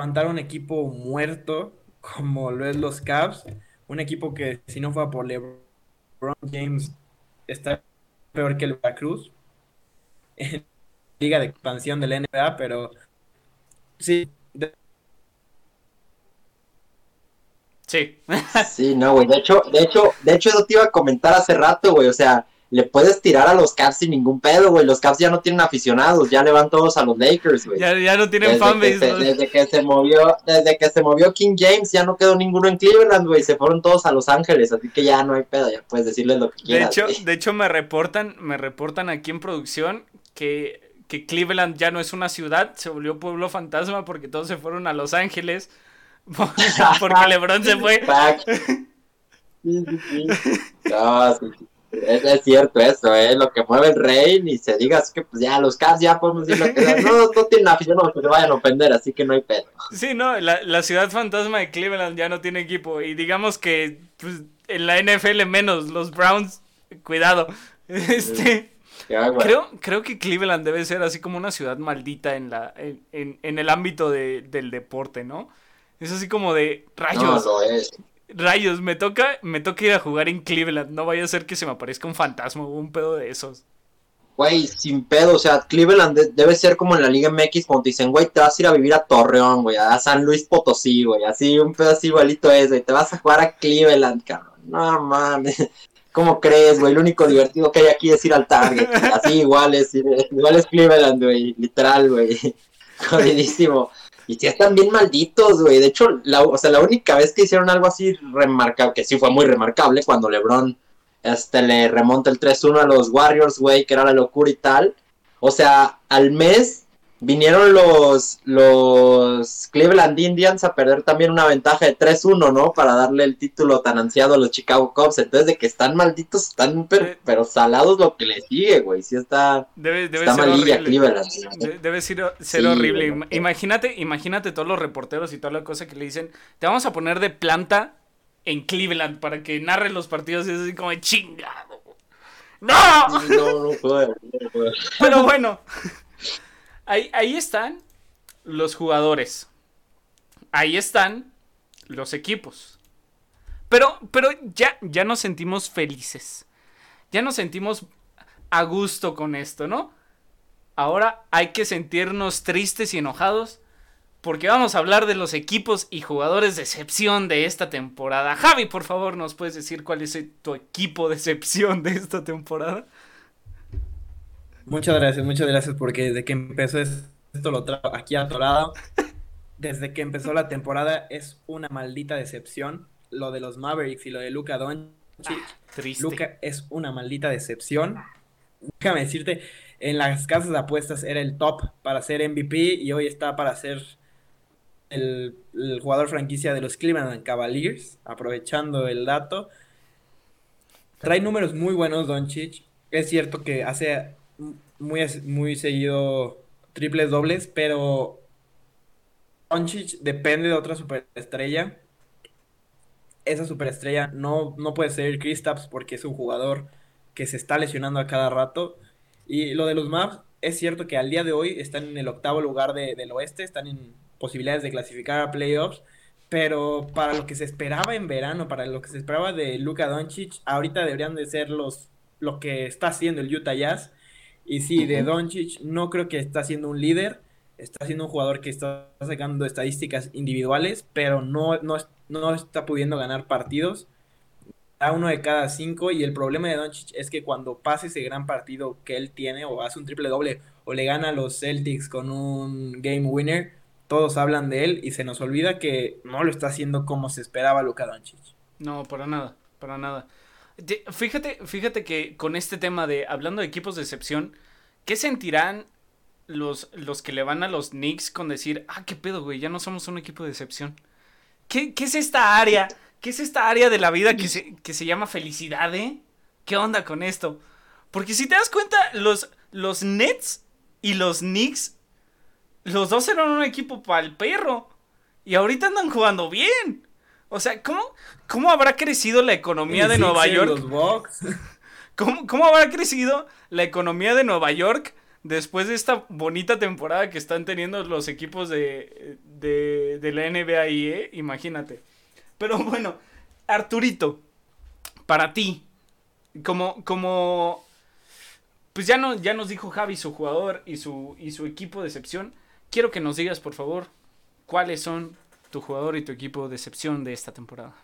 levantar un equipo muerto como lo es los Cavs, un equipo que si no fuera por LeBron James está peor que el Veracruz liga de expansión de la NBA, pero sí. Sí. sí, no, güey. De hecho, de hecho, de hecho, eso te iba a comentar hace rato, güey. O sea, le puedes tirar a los Cavs sin ningún pedo, güey. Los Cavs ya no tienen aficionados, ya le van todos a los Lakers, güey. Ya, ya no tienen fanbase. Desde que se movió, desde que se movió King James, ya no quedó ninguno en Cleveland, güey. Se fueron todos a Los Ángeles, así que ya no hay pedo, ya puedes decirles lo que quieras. De hecho, de hecho me reportan, me reportan aquí en producción que que Cleveland ya no es una ciudad, se volvió pueblo fantasma porque todos se fueron a Los Ángeles. porque LeBron se fue. Sí, sí, sí. No, sí, Es, cierto eso, ¿eh? Lo que mueve el rey, y se diga, que pues ya los Cavs ya podemos decir lo que no, no tienen afición, no se vayan a ofender, así que no hay pedo. Sí, no, la, la, ciudad fantasma de Cleveland ya no tiene equipo y digamos que pues, en la NFL menos, los Browns, cuidado. Este... Creo, creo que Cleveland debe ser así como una ciudad maldita en, la, en, el ámbito del deporte, ¿no? Es así como de rayos. No, es. Rayos, me toca, me toca ir a jugar en Cleveland. No vaya a ser que se me aparezca un fantasma o un pedo de esos. Güey, sin pedo, o sea, Cleveland debe ser como en la Liga MX cuando dicen, güey, te vas a ir a vivir a Torreón, güey, a San Luis Potosí, güey, así, un pedo así igualito es, güey, te vas a jugar a Cleveland, cabrón. No mames. ¿Cómo crees, güey? Lo único divertido que hay aquí es ir al Target. Así igual es, igual es Cleveland, güey. Literal, güey. Jodidísimo. Y están bien malditos, güey. De hecho, la, o sea, la única vez que hicieron algo así remarcable, que sí fue muy remarcable, cuando LeBron este, le remonta el 3-1 a los Warriors, güey, que era la locura y tal. O sea, al mes vinieron los, los Cleveland Indians a perder también una ventaja de 3-1, ¿no? Para darle el título tan ansiado a los Chicago Cubs. Entonces, de que están malditos, están pero, salados lo que les sigue, güey. Sí está, debe, debe está malilla Cleveland. Debe ser, ser horrible. Imagínate, imagínate todos los reporteros y toda la cosa que le dicen, te vamos a poner de planta en Cleveland para que narren los partidos y es así como chingado. ¡No! No, no puedo. Pero bueno. Ahí, están los jugadores. Ahí están los equipos. Pero, pero ya, ya nos sentimos felices. ya nos sentimos a gusto con esto, ¿no? Ahora hay que sentirnos tristes y enojados porque vamos a hablar de los equipos y jugadores de excepción de esta temporada. Javi, por favor, ¿nos puedes decir cuál es tu equipo de excepción de esta temporada? Muchas gracias, muchas gracias porque desde que empezó esto lo traigo aquí atorado. Desde que empezó la temporada es una maldita decepción. Lo de los Mavericks y lo de Luca Doncic. Ah, Luca es una maldita decepción. Déjame decirte, en las casas de apuestas era el top para ser MVP y hoy está para ser el, jugador franquicia de los Cleveland Cavaliers, aprovechando el dato. Trae números muy buenos, Doncic. Es cierto que hace muy, muy seguido triples dobles, pero Doncic depende de otra superestrella. Esa superestrella no, no puede ser Kristaps porque es un jugador que se está lesionando a cada rato. Y lo de los Mavs, es cierto que al día de hoy están en el octavo lugar del oeste, están en posibilidades de clasificar a playoffs, pero para lo que se esperaba en verano, para lo que se esperaba de Luka Doncic, ahorita deberían de ser los lo que está haciendo el Utah Jazz. Y sí, de Doncic no creo que está siendo un líder, está siendo un jugador que está sacando estadísticas individuales, pero no, no, no está pudiendo ganar partidos a uno de cada cinco y el problema de Doncic es que cuando pase ese gran partido que él tiene o hace un triple doble o le gana a los Celtics con un game winner, todos hablan de él y se nos olvida que no lo está haciendo como se esperaba Luka Doncic. No, para nada, para nada. Fíjate, fíjate que con este tema de hablando de equipos de excepción, ¿qué sentirán los, los que le van a los Knicks con decir, ah, qué pedo, güey, ya no somos un equipo de excepción? ¿Qué, qué es esta área? ¿Qué es esta área de la vida que se, que se llama felicidad, eh? ¿Qué onda con esto? Porque si te das cuenta, los, los Nets y los Knicks los dos eran un equipo para el perro. Y ahorita andan jugando bien. O sea, ¿cómo, cómo habrá crecido la economía de Nueva York? ¿Cómo, ¿Cómo habrá crecido la economía de Nueva York después de esta bonita temporada que están teniendo los equipos de, de, de la NBA y eh? Imagínate. Pero bueno, Arturito, para ti, como, como, pues ya, no, ya nos dijo Javi su jugador y su, y su equipo de excepción quiero que nos digas, por favor, cuáles son tu jugador y tu equipo de excepción de esta temporada.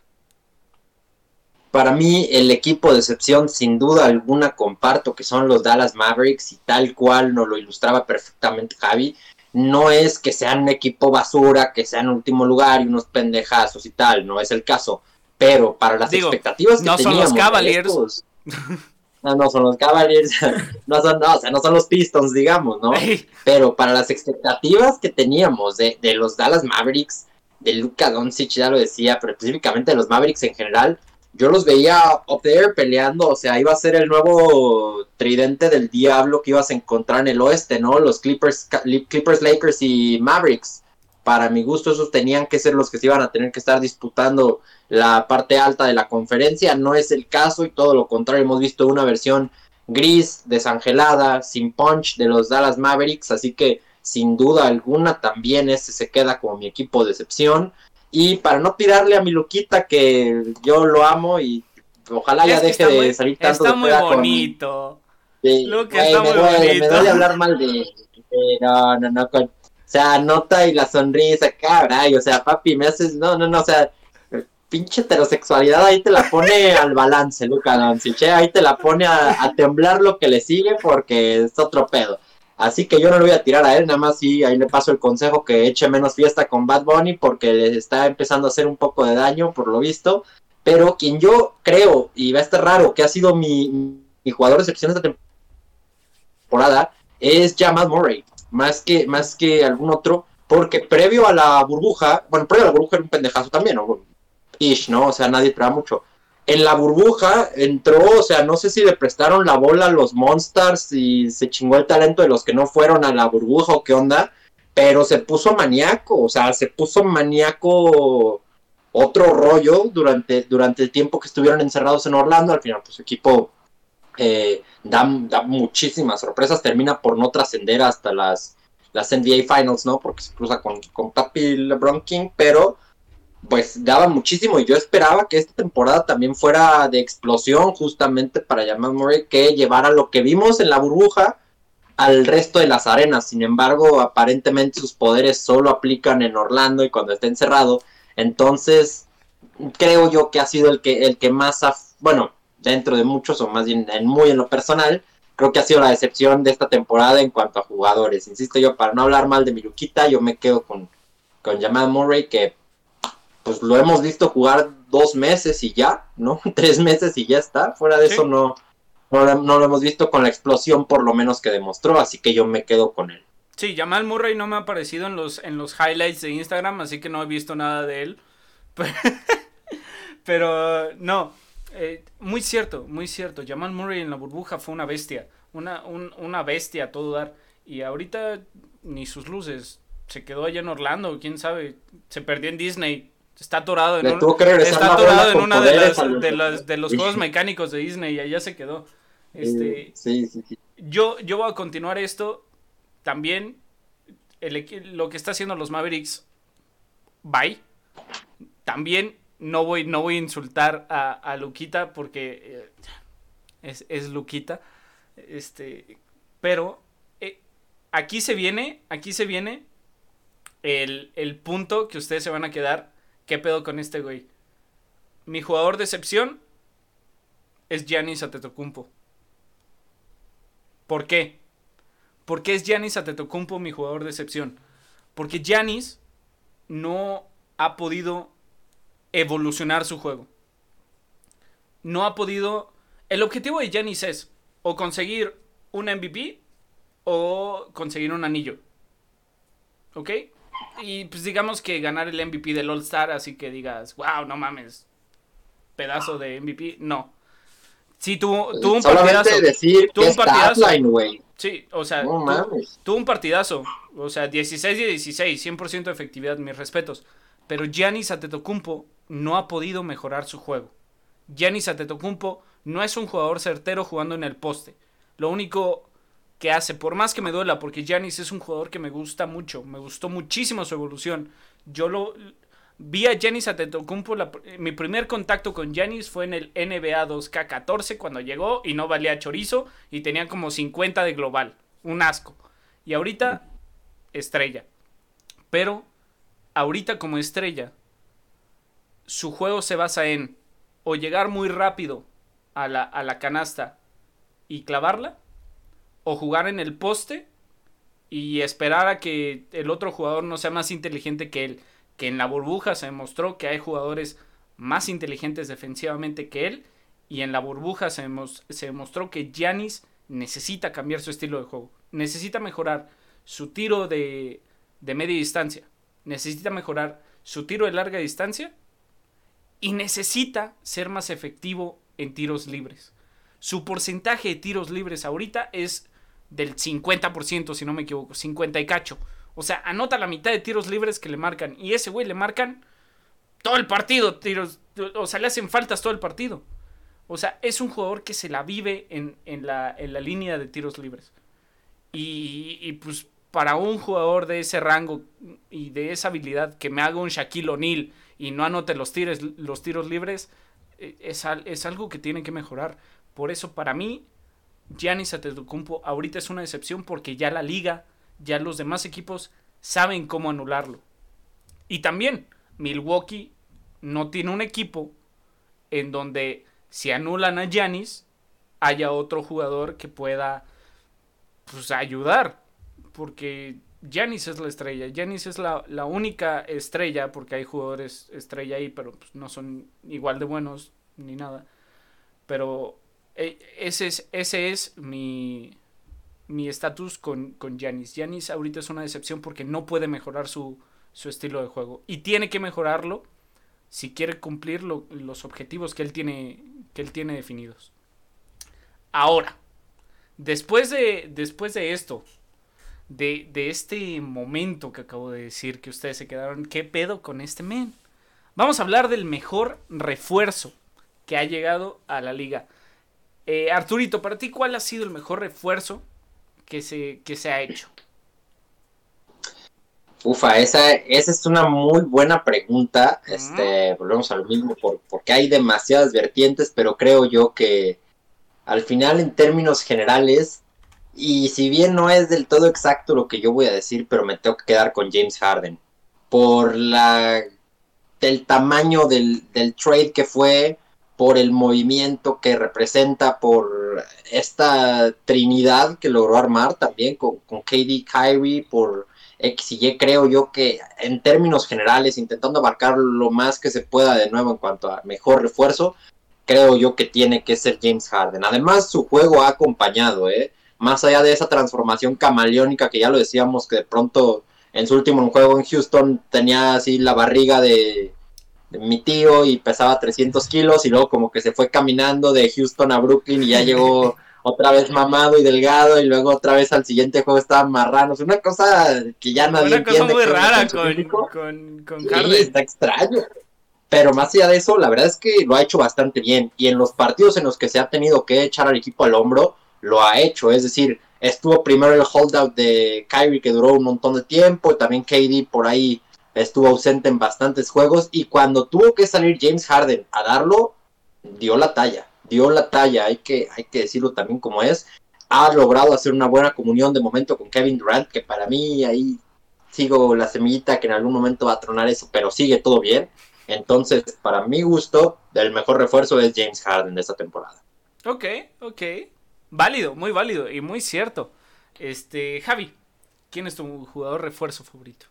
Para mí, el equipo de excepción, sin duda alguna, comparto que son los Dallas Mavericks y tal cual nos lo ilustraba perfectamente Javi. No es que sean un equipo basura, que sean último lugar y unos pendejazos y tal, no es el caso. Pero para las expectativas que no son los Cavaliers. no, no son los Cavaliers, no son, no, o sea, no son los Pistons, digamos, ¿no? Pero para las expectativas que teníamos de, de los Dallas Mavericks, de Luka Doncic, ya lo decía, pero específicamente de los Mavericks en general, yo los veía up there peleando, o sea, iba a ser el nuevo tridente del diablo que ibas a encontrar en el oeste, ¿no? Los Clippers, Clippers, Lakers y Mavericks. Para mi gusto, esos tenían que ser los que se iban a tener que estar disputando la parte alta de la conferencia. No es el caso y todo lo contrario, hemos visto una versión gris, desangelada, sin punch de los Dallas Mavericks, así que sin duda alguna también ese se queda como mi equipo de excepción. Y para no tirarle a mi Luquita, que yo lo amo y ojalá ya deje de salir tanto está muy bonito. Sí, me, duele, me duele hablar mal de, no, no, no, o sea, nota y la sonrisa, caray, o sea, papi, me haces, no, no, no, o sea, pinche heterosexualidad ahí te la pone al balance, Luca Doncic, ahí te la pone a, temblar lo que le sigue porque es otro pedo. Así que yo no le voy a tirar a él, nada más sí, ahí le paso el consejo que eche menos fiesta con Bad Bunny porque le está empezando a hacer un poco de daño por lo visto. Pero quien yo creo, y va a estar raro, que ha sido mi, jugador de excepción esta temporada, es Jamal Murray, más que, más que algún otro, porque previo a la burbuja, bueno, previo a la burbuja era un pendejazo también, ¿no? ish, ¿no? O sea, nadie esperaba mucho. En la burbuja entró, o sea, no sé si le prestaron la bola a los Monsters y se chingó el talento de los que no fueron a la burbuja o qué onda, pero se puso maníaco, o sea, se puso maníaco otro rollo durante, durante el tiempo que estuvieron encerrados en Orlando. Al final, pues su equipo eh, da, muchísimas sorpresas, termina por no trascender hasta las, las NBA Finals, ¿no? Porque se cruza con, con Papi LeBron King, pero pues daba muchísimo y yo esperaba que esta temporada también fuera de explosión justamente para Jamal Murray que llevara lo que vimos en la burbuja al resto de las arenas. Sin embargo, aparentemente sus poderes solo aplican en Orlando y cuando está encerrado. Entonces, creo yo que ha sido el que, el que más, ha, bueno, dentro de muchos o más bien en muy en lo personal, creo que ha sido la decepción de esta temporada en cuanto a jugadores. Insisto yo, para no hablar mal de Miluquita, yo me quedo con, con Jamal Murray que pues lo hemos visto jugar dos meses y ya, ¿no? Tres meses y ya está. Fuera de eso no, no, lo hemos visto con la explosión por lo menos que demostró, así que yo me quedo con él. Sí, Jamal Murray no me ha aparecido en los, en los highlights de Instagram, así que no he visto nada de él. Pero no, eh, muy cierto, muy cierto. Jamal Murray en la burbuja fue una bestia, una, una bestia a todo dar. Y ahorita ni sus luces. Se quedó allá en Orlando, quién sabe. Se perdió en Disney. Está atorado en, está atorado en una de, las, de, los juegos mecánicos de Disney y allá se quedó. Este, sí, sí, sí. Yo, yo voy a continuar esto. También el, lo que está haciendo los Mavericks, bye. También no voy, no voy a insultar a, a Luquita porque eh, es, es, Luquita. Este, pero eh, aquí se viene, aquí se viene el, el punto que ustedes se van a quedar ¿Qué pedo con este güey? Mi jugador de excepción es Giannis Atetokounmpo. ¿Por qué? ¿Por qué es Giannis Atetokounmpo mi jugador de excepción? Porque Giannis no ha podido evolucionar su juego. No ha podido... El objetivo de Giannis es o conseguir un MVP o conseguir un anillo. ¿Ok? Y pues digamos que ganar el MVP del All Star, así que digas, wow, no mames, pedazo de MVP, no. Sí, tuvo, tuvo un partidazo. decir tuvo un partidazo. Sí, o sea, tuvo, un partidazo. O sea, 16 de 16, 100% de efectividad, mis respetos. Pero Giannis Atetokounmpo no ha podido mejorar su juego. Giannis Atetokounmpo no es un jugador certero jugando en el poste. Lo único que hace, por más que me duela, porque Giannis es un jugador que me gusta mucho, me gustó muchísimo su evolución. Yo lo vi a Giannis Antetokounmpo, mi primer contacto con Giannis fue en el NBA 2K14 cuando llegó y no valía chorizo y tenía como 50 de global, un asco. Y ahorita estrella. Pero ahorita como estrella su juego se basa en o llegar muy rápido a la, a la canasta y clavarla o jugar en el poste y esperar a que el otro jugador no sea más inteligente que él. Que en la burbuja se demostró que hay jugadores más inteligentes defensivamente que él. Y en la burbuja se, demostró que Giannis necesita cambiar su estilo de juego. Necesita mejorar su tiro de, de media distancia. Necesita mejorar su tiro de larga distancia. Y necesita ser más efectivo en tiros libres. Su porcentaje de tiros libres ahorita es del 50%, si no me equivoco, 50 y cacho. O sea, anota la mitad de tiros libres que le marcan. Y ese güey le marcan todo el partido, tiros. O sea, le hacen faltas todo el partido. O sea, es un jugador que se la vive en, la, en la, línea de tiros libres. Y, pues para un jugador de ese rango y de esa habilidad que me haga un Shaquille O'Neal y no anote los, tiros, los tiros libres, eh, es, es algo que tiene que mejorar. Por eso para mí Giannis Antetokounmpo ahorita es una decepción porque ya la liga, ya los demás equipos saben cómo anularlo. Y también Milwaukee no tiene un equipo en donde si anulan a Giannis haya otro jugador que pueda pues ayudar porque Giannis es la estrella, Giannis es la, la, única estrella porque hay jugadores estrella ahí pero pues, no son igual de buenos ni nada pero ese es, ese es mi mi estatus con, con. Giannis ahorita es una decepción porque no puede mejorar su, su estilo de juego. Y tiene que mejorarlo si quiere cumplir los objetivos que él tiene, que él tiene definidos. Ahora, después de, después de esto, de, de, este momento que acabo de decir, que ustedes se quedaron, ¿qué pedo con este men? Vamos a hablar del mejor refuerzo que ha llegado a la liga. Eh, Arturito, para ti, ¿cuál ha sido el mejor refuerzo que se, que se ha hecho? Ufa, esa, esa es una muy buena pregunta. Este, volvemos a lo mismo, por, porque hay demasiadas vertientes, pero creo yo que al final, en términos generales, y si bien no es del todo exacto lo que yo voy a decir, pero me tengo que quedar con James Harden. Por la el tamaño del, del trade que fue, por el movimiento que representa, por esta trinidad que logró armar también con, con KD Kyrie, por X y Y, creo yo que en términos generales, intentando abarcar lo más que se pueda de nuevo en cuanto a mejor refuerzo, creo yo que tiene que ser James Harden. Además, su juego ha acompañado, ¿eh? Más allá de esa transformación camaleónica que ya lo decíamos, que de pronto en su último juego en Houston tenía así la barriga de, mi tío y pesaba 300 kilos y luego como que se fue caminando de Houston a Brooklyn y ya llegó otra vez mamado y delgado y luego otra vez al siguiente juego estaba marrano. Es una cosa que ya nadie Una cosa muy rara con, con, está extraño. Pero más allá de eso, la verdad es que lo ha hecho bastante bien. Y en los partidos en los que se ha tenido que echar al equipo al hombro, lo ha hecho. Es decir, estuvo primero el holdout de Kyrie que duró un montón de tiempo. Y también KD por ahí estuvo ausente en bastantes juegos. Y cuando tuvo que salir James Harden a darlo, dio la talla. Dio la talla, hay que, hay que decirlo también como es. Ha logrado hacer una buena comunión de momento con Kevin Durant, que para mí ahí sigo la semillita que en algún momento va a tronar eso, pero sigue todo bien. Entonces, para mi gusto, el mejor refuerzo es James Harden de esta temporada. Ok, ok. Válido, muy válido y muy cierto. Este, Javi, ¿quién es tu jugador refuerzo favorito?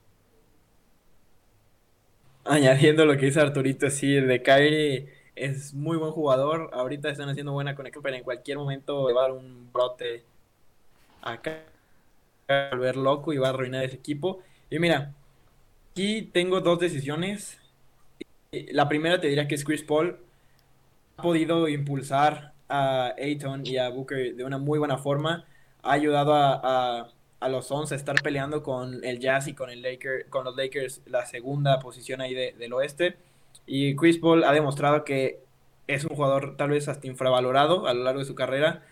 Añadiendo lo que dice Arturito, sí, de Kyrie es muy buen jugador. Ahorita están haciendo buena conexión, pero en cualquier momento va a dar un brote acá, va a volver loco y va a arruinar ese equipo. Y mira, aquí tengo dos decisiones la primera te diría que es Chris Paul. Ha podido impulsar a Ayton y a Booker de una muy buena forma. Ha ayudado a, los 11 a estar peleando con el Jazz y con, el Laker, con los Lakers la segunda posición ahí del oeste. Y Chris Paul ha demostrado que es un jugador tal vez hasta infravalorado a lo largo de su carrera.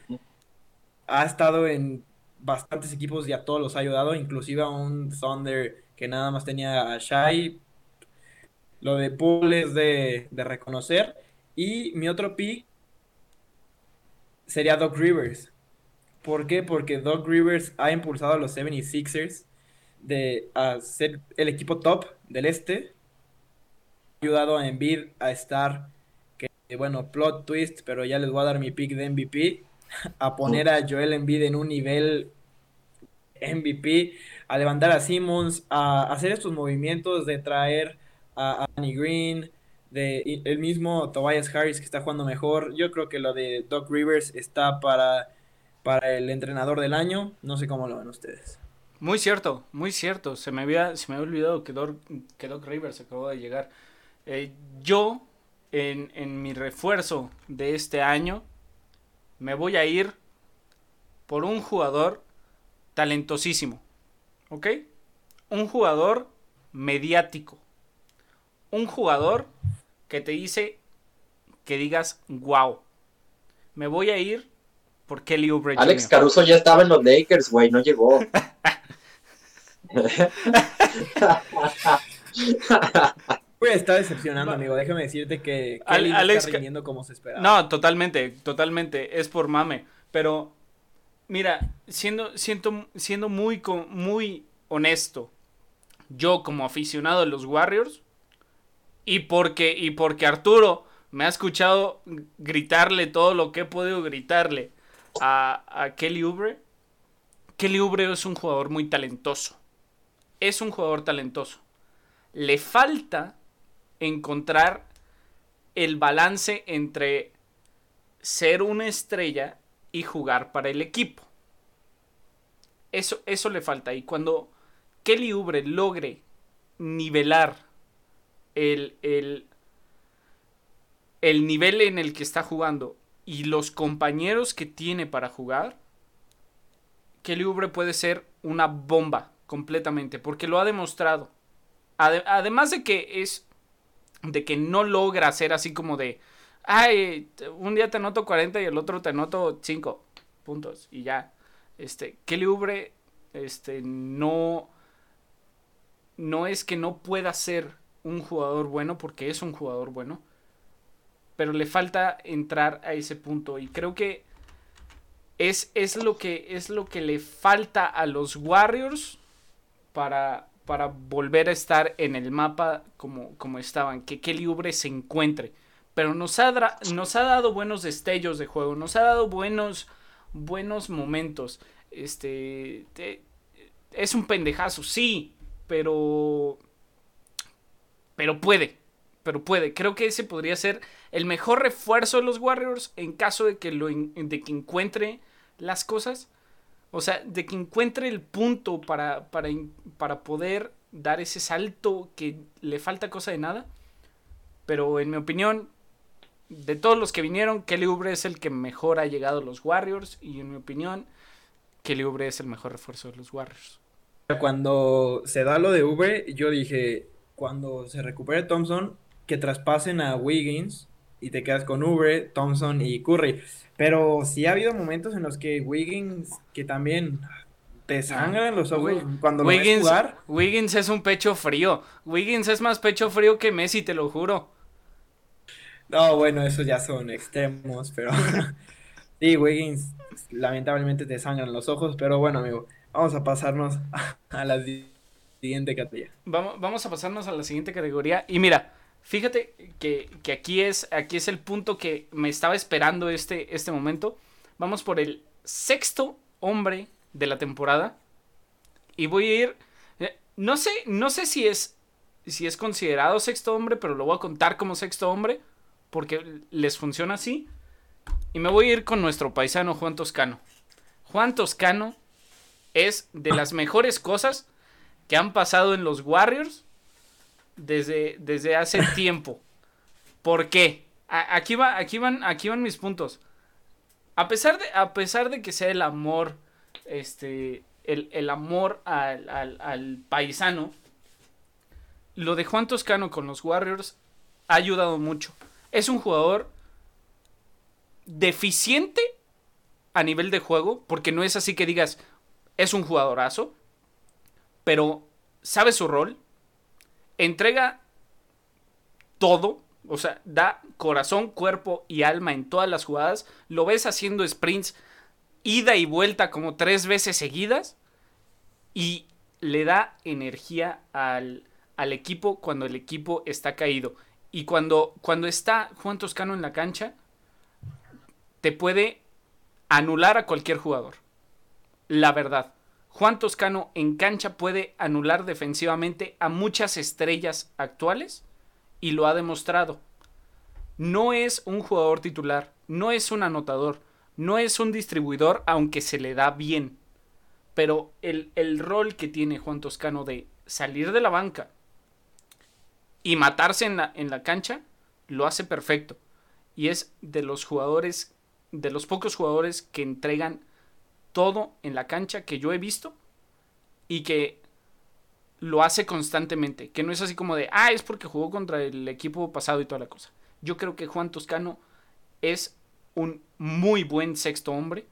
Ha estado en bastantes equipos y a todos los ha ayudado, inclusive a un Thunder que nada más tenía a Shai, lo de Poole es de, reconocer. Y mi otro pick sería Doc Rivers. ¿Por qué? Porque Doc Rivers ha impulsado a los 76ers de, a ser el equipo top del este. Ha ayudado a Embiid a estar, que bueno, plot twist, pero ya les voy a dar mi pick de MVP. A poner a Joel Embiid en un nivel MVP, a levantar a Simmons, a hacer estos movimientos de traer a Annie Green, de el mismo Tobias Harris que está jugando mejor. Yo creo que lo de Doc Rivers está para, para el entrenador del año. No sé cómo lo ven ustedes. Muy cierto, muy cierto. Se me había, se me había olvidado que Doc, que Doc Rivers acabó de llegar. Eh, yo, en, en mi refuerzo de este año, me voy a ir por un jugador talentosísimo. ¿Ok? Un jugador mediático un jugador que te dice que digas, wow, me voy a ir por Kelly Oubre Alex Caruso ya estaba en los Lakers, güey, no llegó. Pues está decepcionando, amigo. Déjame decirte que Kelly no está rindiendo como se esperaba. No, totalmente, totalmente. Es por mame. Pero, mira, siendo, siento, siendo muy, muy honesto, yo como aficionado de los Warriors, y porque, y porque Arturo me ha escuchado gritarle todo lo que he podido gritarle a, Kelly Oubre. Kelly Oubre es un jugador muy talentoso. Es un jugador talentoso. Le falta encontrar el balance entre ser una estrella y jugar para el equipo. Eso, eso le falta. Y cuando Kelly Oubre logre nivelar el, el, nivel en el que está jugando y los compañeros que tiene para jugar, Kelly Oubre puede ser una bomba completamente, porque lo ha demostrado. además de que es de que no logra ser así como de, ay, un día te noto 40 y el otro te noto 5 puntos y ya. Este, Kelly Oubre este no no es que no pueda ser un jugador bueno, porque es un jugador bueno, pero le falta entrar a ese punto y creo que es, es, lo, que, es lo que le falta a los Warriors para, para volver a estar en el mapa como, como estaban, que Kelly Oubre se encuentre. Pero nos ha, nos ha dado buenos destellos de juego, nos ha dado buenos, buenos momentos. Este, es un pendejazo, sí, pero, pero puede, pero puede. Creo que ese podría ser el mejor refuerzo de los Warriors en caso de que, lo, de que encuentre las cosas. O sea, de que encuentre el punto para, para, para poder dar ese salto que le falta cosa de nada. Pero en mi opinión, de todos los que vinieron, Kelly Oubre es el que mejor ha llegado a los Warriors. Y en mi opinión, Kelly Oubre es el mejor refuerzo de los Warriors. Cuando se da lo de Oubre, yo dije, cuando se recupere Thompson, que traspasen a Wiggins y te quedas con Oubre, Thompson y Curry. Pero sí ha habido momentos en los que Wiggins, que también te sangran los ojos cuando Wiggins, lo ves jugar. Wiggins es un pecho frío. Wiggins es más pecho frío que Messi, te lo juro. No, bueno, esos ya son extremos, pero sí, Wiggins lamentablemente te sangran los ojos, pero bueno, amigo, vamos a pasarnos a la siguiente categoría. Vamos, vamos a pasarnos a la siguiente categoría y mira, Fíjate que, aquí, es, aquí es el punto que me estaba esperando este, este momento. Vamos por el sexto hombre de la temporada. Y voy a ir. Eh, no sé, no sé si es, si es considerado sexto hombre, pero lo voy a contar como sexto hombre. Porque les funciona así. Y me voy a ir con nuestro paisano Juan Toscano. Juan Toscano es de las mejores cosas que han pasado en los Warriors desde, desde hace tiempo. ¿Por qué? aquí, va, aquí, van, aquí van mis puntos. A pesar, de, a pesar de que sea el amor, este, el, amor al, al, paisano, lo de Juan Toscano con los Warriors ha ayudado mucho. Es un jugador deficiente a nivel de juego, porque no es así que digas, es un jugadorazo, pero sabe su rol, entrega todo, o sea, da corazón, cuerpo y alma en todas las jugadas. Lo ves haciendo sprints ida y vuelta como tres veces seguidas y le da energía al, al equipo cuando el equipo está caído. Y cuando, cuando está Juan Toscano en la cancha, te puede anular a cualquier jugador. La verdad. Juan Toscano en cancha puede anular defensivamente a muchas estrellas actuales y lo ha demostrado. No es un jugador titular, no es un anotador, no es un distribuidor, aunque se le da bien. Pero el, el rol que tiene Juan Toscano de salir de la banca y matarse en la, en la cancha, lo hace perfecto. Y es de los jugadores, de los pocos jugadores que entregan todo en la cancha que yo he visto y que lo hace constantemente. Que no es así como de, ah, es porque jugó contra el equipo pasado y toda la cosa. Yo creo que Juan Toscano es un muy buen sexto hombre.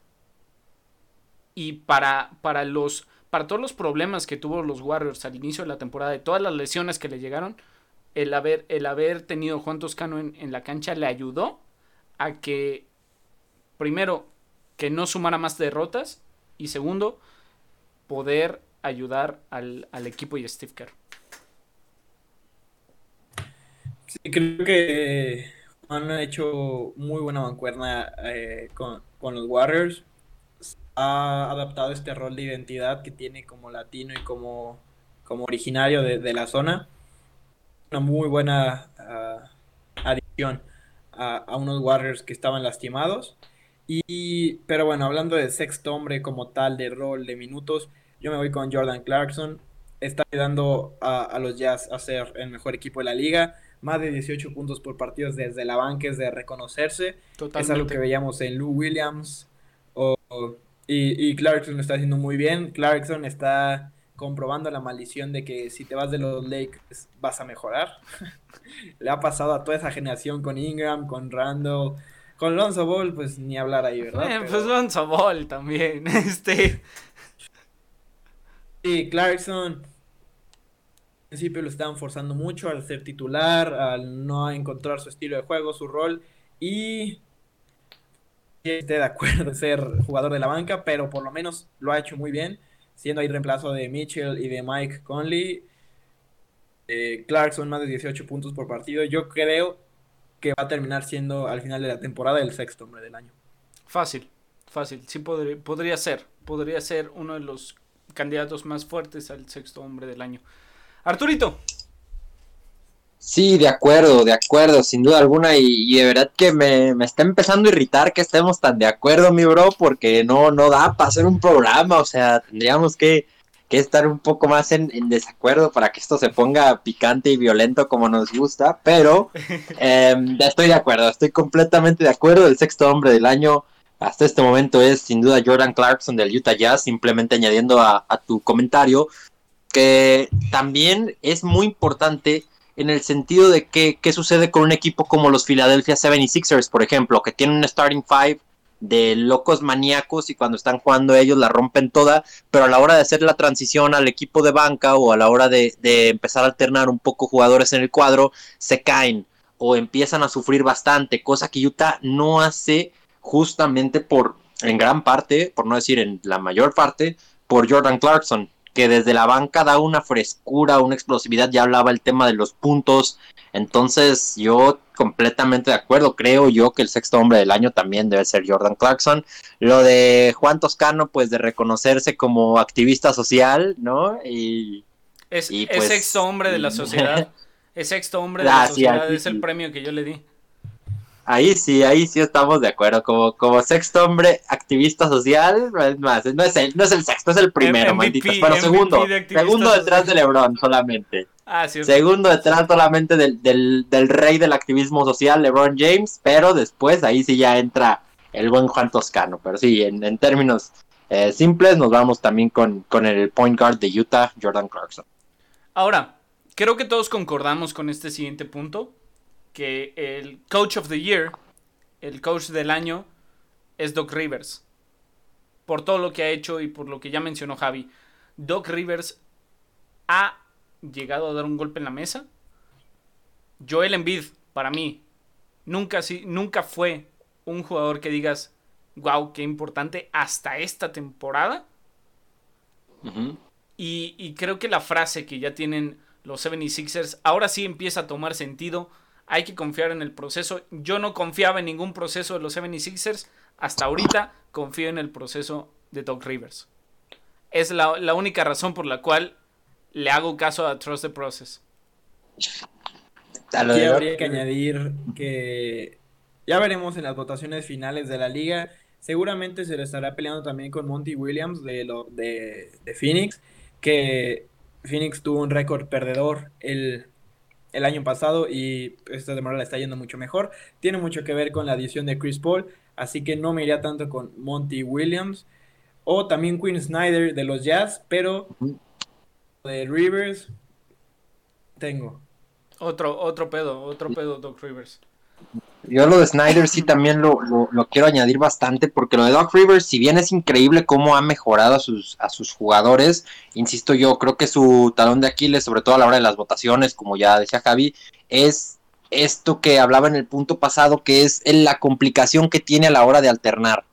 Y para, para, los, para todos los problemas que tuvo los Warriors al inicio de la temporada, de todas las lesiones que le llegaron, el haber, el haber tenido Juan Toscano en, en la cancha le ayudó a que, primero, que no sumara más derrotas y segundo, poder ayudar al, equipo y a Steve Kerr. Sí, creo que han hecho muy buena mancuerna eh, con, los Warriors. Ha adaptado este rol de identidad que tiene como latino y como, como originario de, la zona. Una muy buena ah, adición a, a, unos Warriors que estaban lastimados y, pero bueno, hablando de sexto hombre como tal, de rol, de minutos, yo me voy con Jordan Clarkson. Está ayudando a, los Jazz a ser el mejor equipo de la liga. Más de 18 puntos por partidos desde la banca es de reconocerse. Es algo que veíamos en Lou Williams. y, y Clarkson lo está haciendo muy bien. Clarkson está comprobando la maldición de que si te vas de los Lakers vas a mejorar. Le ha pasado a toda esa generación con Ingram, con Randall, con Lonzo Ball, pues ni hablar ahí, ¿verdad? Eh, pues Lonzo Ball también, este. Y Clarkson. principio lo estaban forzando mucho al ser titular, al no encontrar su estilo de juego, su rol y esté de acuerdo en ser jugador de la banca, pero por lo menos lo ha hecho muy bien, siendo ahí reemplazo de Mitchell y de Mike Conley. Eh, Clarkson más de 18 puntos por partido. Yo creo que va a terminar siendo al final de la temporada el sexto hombre del año. Fácil, fácil. Sí podría, podría ser. Podría ser uno de los candidatos más fuertes al sexto hombre del año. Arturito. Sí, de acuerdo, de acuerdo, sin duda alguna. Y, de verdad que me, está empezando a irritar que estemos tan de acuerdo, mi bro, porque no, no da para hacer un programa. O sea, tendríamos que, estar un poco más en, desacuerdo para que esto se ponga picante y violento como nos gusta. Pero ya estoy de acuerdo, estoy completamente de acuerdo. El sexto hombre del año hasta este momento es sin duda Jordan Clarkson del Utah Jazz. Simplemente añadiendo a, a tu comentario que también es muy importante en el sentido de que, qué sucede con un equipo como los Philadelphia 76ers, por ejemplo, que tienen un starting five de locos maníacos y cuando están jugando ellos la rompen toda, pero a la hora de hacer la transición al equipo de banca o a la hora de, de empezar a alternar un poco jugadores en el cuadro, se caen o empiezan a sufrir bastante, cosa que Utah no hace justamente por, en gran parte, por no decir en la mayor parte, por Jordan Clarkson que desde la banca da una frescura, una explosividad, ya hablaba el tema de los puntos, entonces yo completamente de acuerdo, creo yo que el sexto hombre del año también debe ser Jordan Clarkson. Lo de Juan Toscano, pues de reconocerse como activista social, ¿no? Y, es, pues, sexto hombre de la sociedad. es sexto hombre de la sociedad, es el premio que yo le di. Ahí sí, ahí sí estamos de acuerdo. Como, como sexto hombre activista social, es más, no es el, no es el sexto, es el primero, malditos. Pero segundo, segundo detrás de LeBron solamente. Ah, sí, segundo detrás solamente del, del, del, rey del activismo social, LeBron James, pero después ahí sí ya entra el buen Juan Toscano. Pero sí, en, en términos eh, simples, nos vamos también con, con el point guard de Utah, Jordan Clarkson. Ahora, creo que todos concordamos con este siguiente punto que el Coach of the Year, el coach del año, es Doc Rivers. Por todo lo que ha hecho y por lo que ya mencionó Javi. Doc Rivers ha llegado a dar un golpe en la mesa. Joel Embiid, para mí, nunca, nunca fue un jugador que digas, wow, qué importante hasta esta temporada. y, y, creo que la frase que ya tienen los 76ers ahora sí empieza a tomar sentido hay que confiar en el proceso. Yo no confiaba en ningún proceso de los 76ers. Hasta ahorita confío en el proceso de Doc Rivers. Es la, única razón por la cual le hago caso a Trust the Process. Aquí habría que añadir que ya veremos en las votaciones finales de la liga. Seguramente se le estará peleando también con Monty Williams de, lo, de, de Phoenix, que Phoenix tuvo un récord perdedor el el año pasado y esta temporada le está yendo mucho mejor. Tiene mucho que ver con la adición de Chris Paul, así que no me iría tanto con Monty Williams o también Quinn Snyder de los Jazz, pero de Rivers tengo. Otro, otro pedo, otro pedo, Doc Rivers. Yo lo de Snyder sí también lo, quiero añadir bastante porque lo de Doc Rivers, si bien es increíble cómo ha mejorado a sus, a sus jugadores, insisto yo, creo que su talón de Aquiles, sobre todo a la hora de las votaciones, como ya decía Javi, es esto que hablaba en el punto pasado, que es la complicación que tiene a la hora de alternar.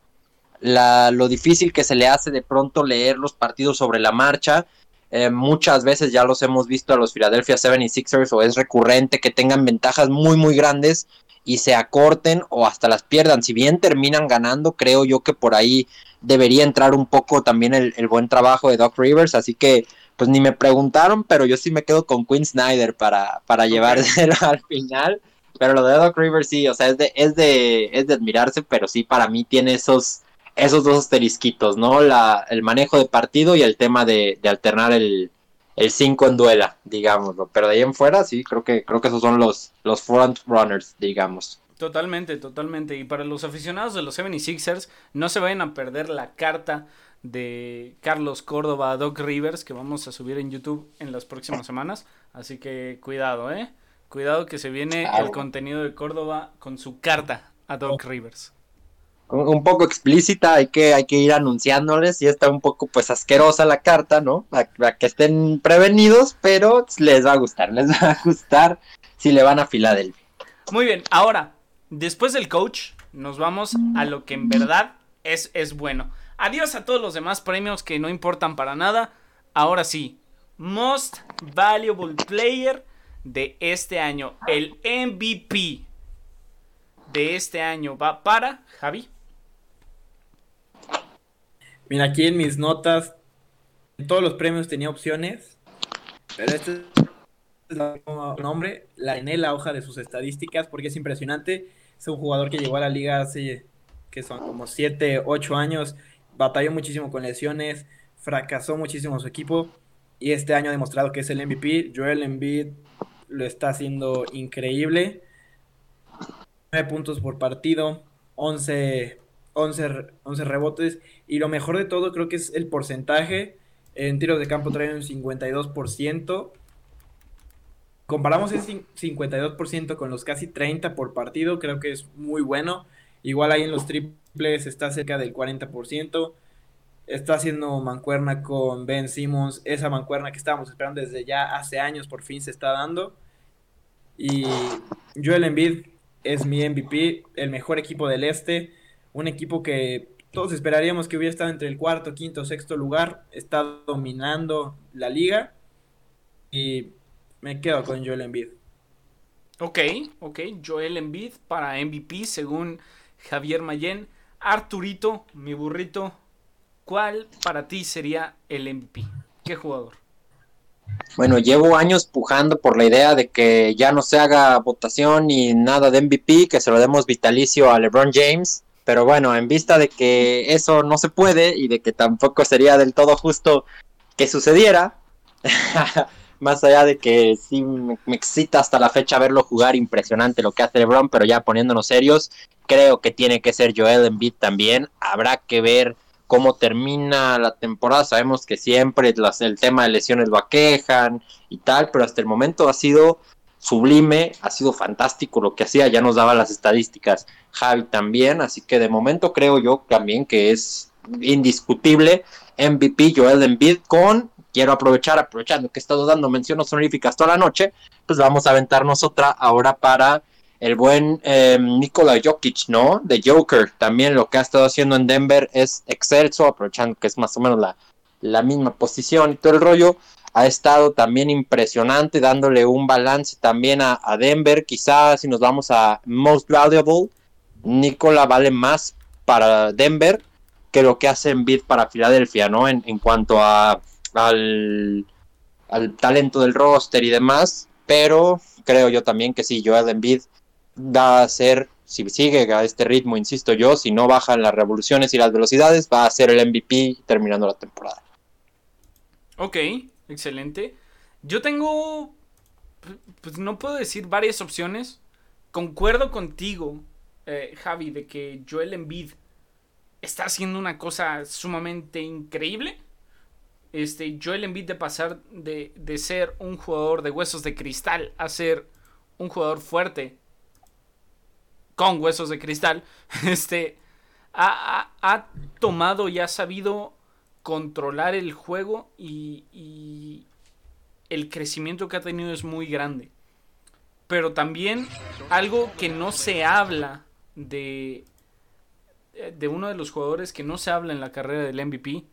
La, lo difícil que se le hace de pronto leer los partidos sobre la marcha. Eh, muchas veces ya los hemos visto a los Philadelphia 76ers o es recurrente que tengan ventajas muy muy grandes y se acorten o hasta las pierdan. Si bien terminan ganando, creo yo que por ahí debería entrar un poco también el, buen trabajo de Doc Rivers. Así que, pues ni me preguntaron, pero yo sí me quedo con Quinn Snyder para, para llevárselo al final. Pero lo de Doc Rivers sí, o sea, es de, es de, es de admirarse, pero sí para mí tiene esos, esos dos asterisquitos, ¿no? La, el manejo de partido y el tema de, de alternar el, el 5 en duela, digámoslo. Pero de ahí en fuera, sí, creo que, creo que esos son los, los front runners, digamos. Totalmente, totalmente. Y para los aficionados de los 76ers, no se vayan a perder la carta de Carlos Córdoba a Doc Rivers que vamos a subir en YouTube en las próximas semanas. Así que cuidado, ¿eh? Cuidado que se viene el contenido de Córdoba con su carta a Doc Rivers. Un poco explícita, hay que, hay que ir anunciándoles y está un poco pues asquerosa la carta, ¿no? Para, que estén prevenidos, pero les va a gustar, les va a gustar si le van a Filadelfia. Muy bien, ahora, después del coach, nos vamos a lo que en verdad es, es bueno. Adiós a todos los demás premios que no importan para nada. Ahora sí, Most Valuable Player de este año, el MVP de este año va para Javi. Mira, aquí en mis notas, en todos los premios tenía opciones, pero este es el nombre, la en la hoja de sus estadísticas, porque es impresionante. Es un jugador que llegó a la liga hace, que son como 7, 8 años, batalló muchísimo con lesiones, fracasó muchísimo su equipo, y este año ha demostrado que es el MVP. Joel Embiid lo está haciendo increíble. 9 puntos por partido, 11 11, 11 rebotes. Y lo mejor de todo creo que es el porcentaje. En tiros de campo trae un 52%. Comparamos ese 52% con los casi 30 por partido, creo que es muy bueno. Igual ahí en los triples está cerca del 40%. Está haciendo mancuerna con Ben Simmons. Esa mancuerna que estábamos esperando desde ya hace años por fin se está dando. Y Joel Embiid es mi MVP, el mejor equipo del este un equipo que todos esperaríamos que hubiera estado entre el cuarto, quinto, sexto lugar, está dominando la liga y me quedo con Joel Embiid. Ok, ok, Joel Embiid para MVP según Javier Mayen. Arturito, mi burrito, ¿cuál para ti sería el MVP? ¿Qué jugador? Bueno, llevo años pujando por la idea de que ya no se haga votación ni nada de MVP, que se lo demos vitalicio a LeBron James. Pero bueno, en vista de que eso no se puede y de que tampoco sería del todo justo que sucediera, más allá de que sí me, excita hasta la fecha verlo jugar impresionante lo que hace LeBron, pero ya poniéndonos serios, creo que tiene que ser Joel Embiid también. Habrá que ver cómo termina la temporada. Sabemos que siempre el tema de lesiones lo aquejan y tal, pero hasta el momento ha sido sublime, ha sido fantástico lo que hacía, ya nos daba las estadísticas Javi también, así que de momento creo yo también que es indiscutible MVP Joel Embiid con, quiero aprovechar, aprovechando que he estado dando menciones honoríficas toda la noche, pues vamos a aventarnos otra ahora para el buen eh, Nikola Jokic, ¿no? De Joker, también lo que ha estado haciendo en Denver es excelso, aprovechando que es más o menos la, la misma posición y todo el rollo ha estado también impresionante, dándole un balance también a, Denver. Quizás si nos vamos a Most Valuable, Nicola vale más para Denver que lo que hace Embiid para Filadelfia, ¿no? En, cuanto a, al, al, talento del roster y demás. Pero creo yo también que sí, Joel Embiid va a ser, si sigue a este ritmo, insisto yo, si no bajan las revoluciones y las velocidades, va a ser el MVP terminando la temporada. Ok, excelente. Yo tengo, pues no puedo decir varias opciones. Concuerdo contigo, eh, Javi, de que Joel Embiid está haciendo una cosa sumamente increíble. Este, Joel Embiid de pasar de, de ser un jugador de huesos de cristal a ser un jugador fuerte con huesos de cristal, este, ha, ha, ha tomado y ha sabido controlar el juego y, el crecimiento que ha tenido es muy grande. Pero también algo que no se habla de, de uno de los jugadores que no se habla en la carrera del MVP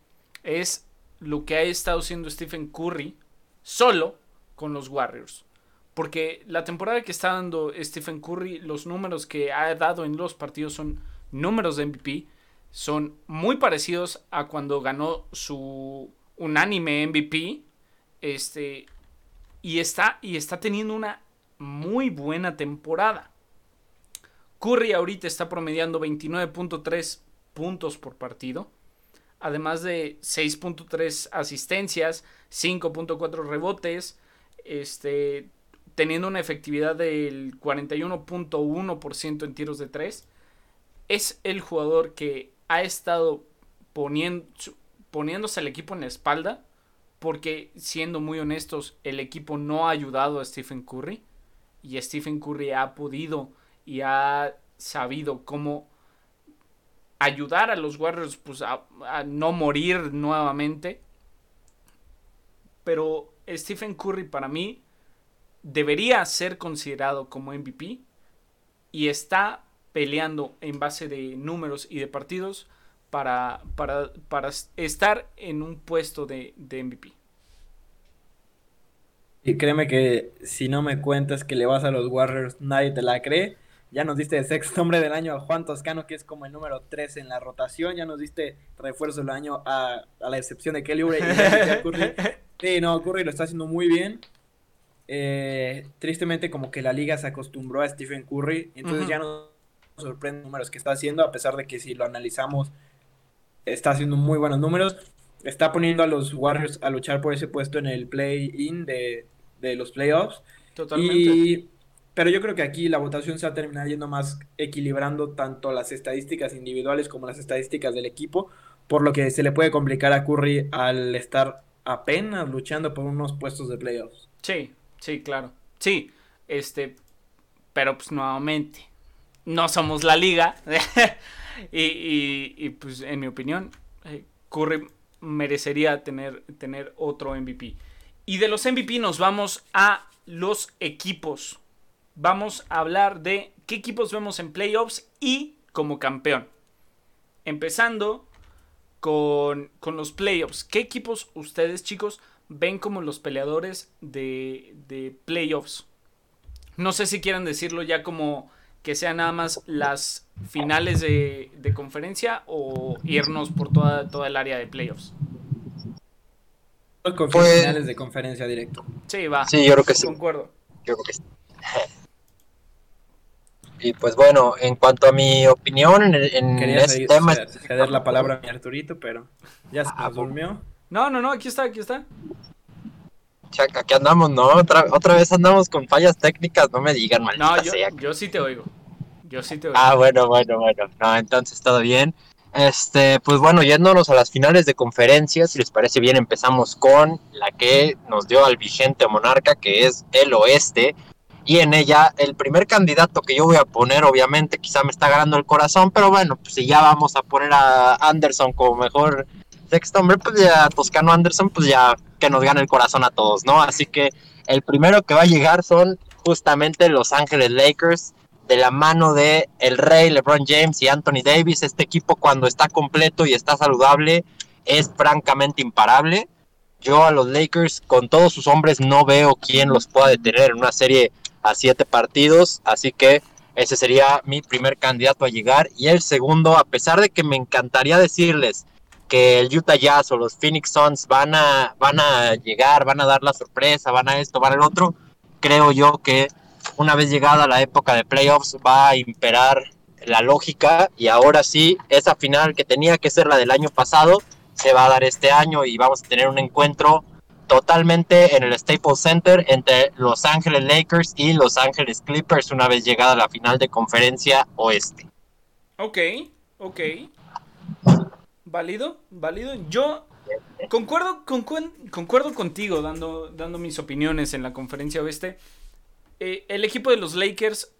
es lo que ha estado haciendo Stephen Curry solo con los Warriors. Porque la temporada que está dando Stephen Curry, los números que ha dado en los partidos son números de MVP son muy parecidos a cuando ganó su unánime MVP. Este. Y está, y está teniendo una muy buena temporada. Curry ahorita está promediando 29.3 puntos por partido. Además de 6.3 asistencias, 5.4 rebotes. Este. Teniendo una efectividad del 41.1% en tiros de 3. Es el jugador que ha estado poniendo, poniéndose al equipo en la espalda porque siendo muy honestos el equipo no ha ayudado a Stephen Curry y Stephen Curry ha podido y ha sabido cómo ayudar a los Warriors pues, a, no morir nuevamente. Pero Stephen Curry para mí debería ser considerado como MVP y está peleando en base de números y de partidos para, para, para estar en un puesto de, de MVP. Y créeme que si no me cuentas que le vas a los Warriors, nadie te la cree. Ya nos diste el sexto hombre del año a Juan Toscano, que es como el número 3 en la rotación. Ya nos diste refuerzo del año a, la excepción de Kelly Oubre y Curry. Sí, no, Curry lo está haciendo muy bien. Eh, tristemente, como que la liga se acostumbró a Stephen Curry. Entonces ya no sorprende los números que está haciendo, a pesar de que si lo analizamos, está haciendo muy buenos números. Está poniendo a los Warriors a luchar por ese puesto en el play-in de, de los playoffs. Totalmente. pero yo creo que aquí la votación se va a terminar yendo más equilibrando tanto las estadísticas individuales como las estadísticas del equipo, por lo que se le puede complicar a Curry al estar apenas luchando por unos puestos de playoffs. Sí, sí, claro. Sí, este, pero pues nuevamente, no somos la liga. y, y, pues en mi opinión, eh, Curry merecería tener, tener otro MVP. Y de los MVP nos vamos a los equipos. Vamos a hablar de qué equipos vemos en playoffs y como campeón. Empezando con, los playoffs. ¿Qué equipos ustedes, chicos, ven como los peleadores de, de playoffs? No sé si quieran decirlo ya como que sean nada más las finales de, de conferencia o irnos por toda, toda el área de playoffs. Con pues, finales de conferencia directo. Sí, va. Sí, yo creo que sí. Concuerdo. Yo creo que sí. Y pues bueno, en cuanto a mi opinión en, en este tema... ceder la palabra a mi Arturito, pero ya se ah, durmió. No, no, no, aquí está, aquí está. Aquí andamos, ¿no? Otra, otra vez andamos con fallas técnicas, no me digan mal. No, yo, yo sí te oigo. Yo sí te oigo. Ah, bueno, bueno, bueno. No, entonces todo bien. Este, pues bueno, yéndonos a las finales de conferencia, si les parece bien, empezamos con la que nos dio al vigente monarca, que es el oeste. Y en ella, el primer candidato que yo voy a poner, obviamente, quizá me está ganando el corazón, pero bueno, pues si ya vamos a poner a Anderson como mejor sexto hombre, pues ya Toscano Anderson, pues ya que nos gane el corazón a todos, ¿no? Así que el primero que va a llegar son justamente Los Ángeles Lakers de la mano de el Rey, LeBron James y Anthony Davis. Este equipo cuando está completo y está saludable es francamente imparable. Yo a los Lakers con todos sus hombres no veo quién los pueda detener en una serie a siete partidos, así que ese sería mi primer candidato a llegar. Y el segundo, a pesar de que me encantaría decirles que el Utah Jazz o los Phoenix Suns van a, van a llegar, van a dar la sorpresa, van a esto, van al otro, creo yo que una vez llegada la época de playoffs va a imperar la lógica y ahora sí, esa final que tenía que ser la del año pasado se va a dar este año y vamos a tener un encuentro totalmente en el Staples Center entre Los Ángeles Lakers y Los Ángeles Clippers una vez llegada la final de conferencia oeste. Ok, ok. Válido, válido. Yo concuerdo, concuerdo contigo dando, dando mis opiniones en la conferencia oeste. Eh, el equipo de los Lakers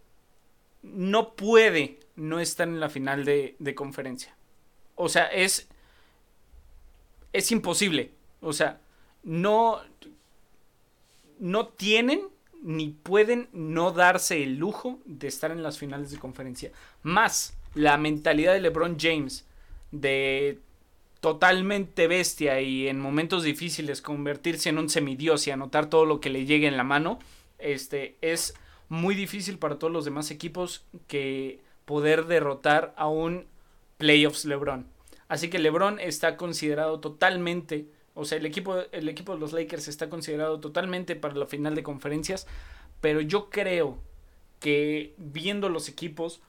no puede no estar en la final de, conferencia. O sea, es. Es imposible. O sea, no. No tienen ni pueden no darse el lujo de estar en las finales de conferencia. Más la mentalidad de LeBron James de totalmente bestia y en momentos difíciles convertirse en un semidios y anotar todo lo que le llegue en la mano este, es muy difícil para todos los demás equipos que poder derrotar a un playoffs LeBron. Así que LeBron está considerado totalmente, o sea, el equipo, el equipo de los Lakers está considerado totalmente para la final de conferencias, pero yo creo que viendo los equipos,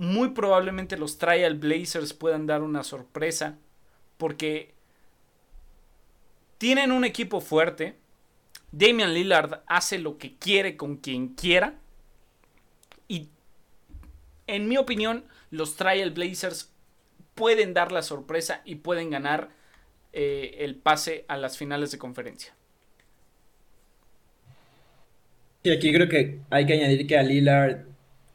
muy probablemente los Trial Blazers puedan dar una sorpresa, porque tienen un equipo fuerte, Damian Lillard hace lo que quiere con quien quiera. Y en mi opinión, los Trial Blazers pueden dar la sorpresa y pueden ganar eh, el pase a las finales de conferencia. Y aquí creo que hay que añadir que a Lillard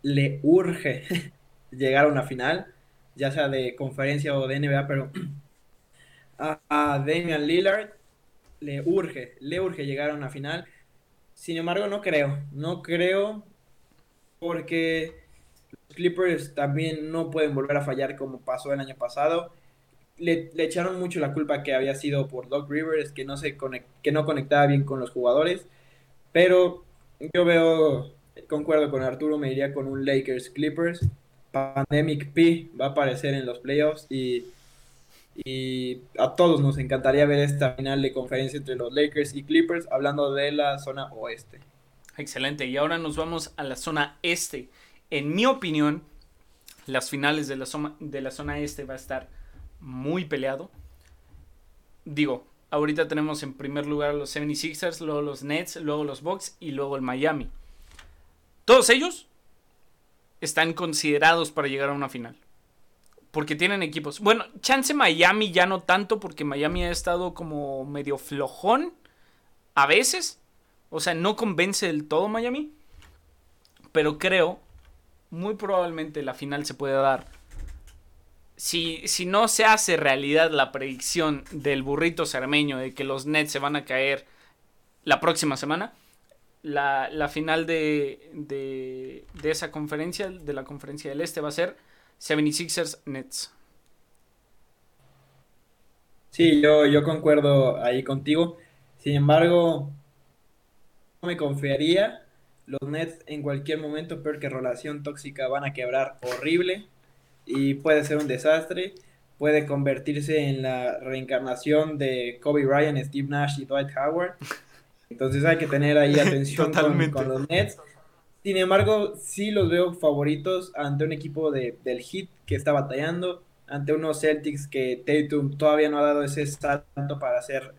le urge llegar a una final. ya sea de conferencia o de NBA, pero a, Damian Lillard le urge, le urge llegar a una final. Sin embargo, no creo, no creo porque los Clippers también no pueden volver a fallar como pasó el año pasado. Le, echaron mucho la culpa que había sido por Doc Rivers, que no, se que no conectaba bien con los jugadores. Pero yo veo, concuerdo con Arturo, me iría con un Lakers Clippers. Pandemic P va a aparecer en los playoffs y, y a todos nos encantaría ver esta final de conferencia entre los Lakers y Clippers, hablando de la zona oeste. Excelente, y ahora nos vamos a la zona este. En mi opinión, las finales de la, zona, de la zona este va a estar muy peleado. Digo, ahorita tenemos en primer lugar los 76ers, luego los Nets, luego los Bucks y luego el Miami. Todos ellos están considerados para llegar a una final. Porque tienen equipos. Bueno, chance Miami ya no tanto porque Miami ha estado como medio flojón a veces. O sea, no convence del todo Miami. Pero creo, muy probablemente la final se puede dar. Si, si no se hace realidad la predicción del burrito cermeño de que los Nets se van a caer la próxima semana, la, la final de, de, de, esa conferencia, de la conferencia del Este, va a ser 76ers Nets. Sí, yo, yo concuerdo ahí contigo. Sin embargo, no me confiaría. Los Nets en cualquier momento, peor que relación tóxica, van a quebrar horrible y puede ser un desastre. Puede convertirse en la reencarnación de Kobe Bryant, Steve Nash y Dwight Howard. Entonces hay que tener ahí atención con, con, los Nets. Sin embargo, sí los veo favoritos ante un equipo de, del Heat que está batallando, ante unos Celtics que Tatum todavía no ha dado ese salto para ser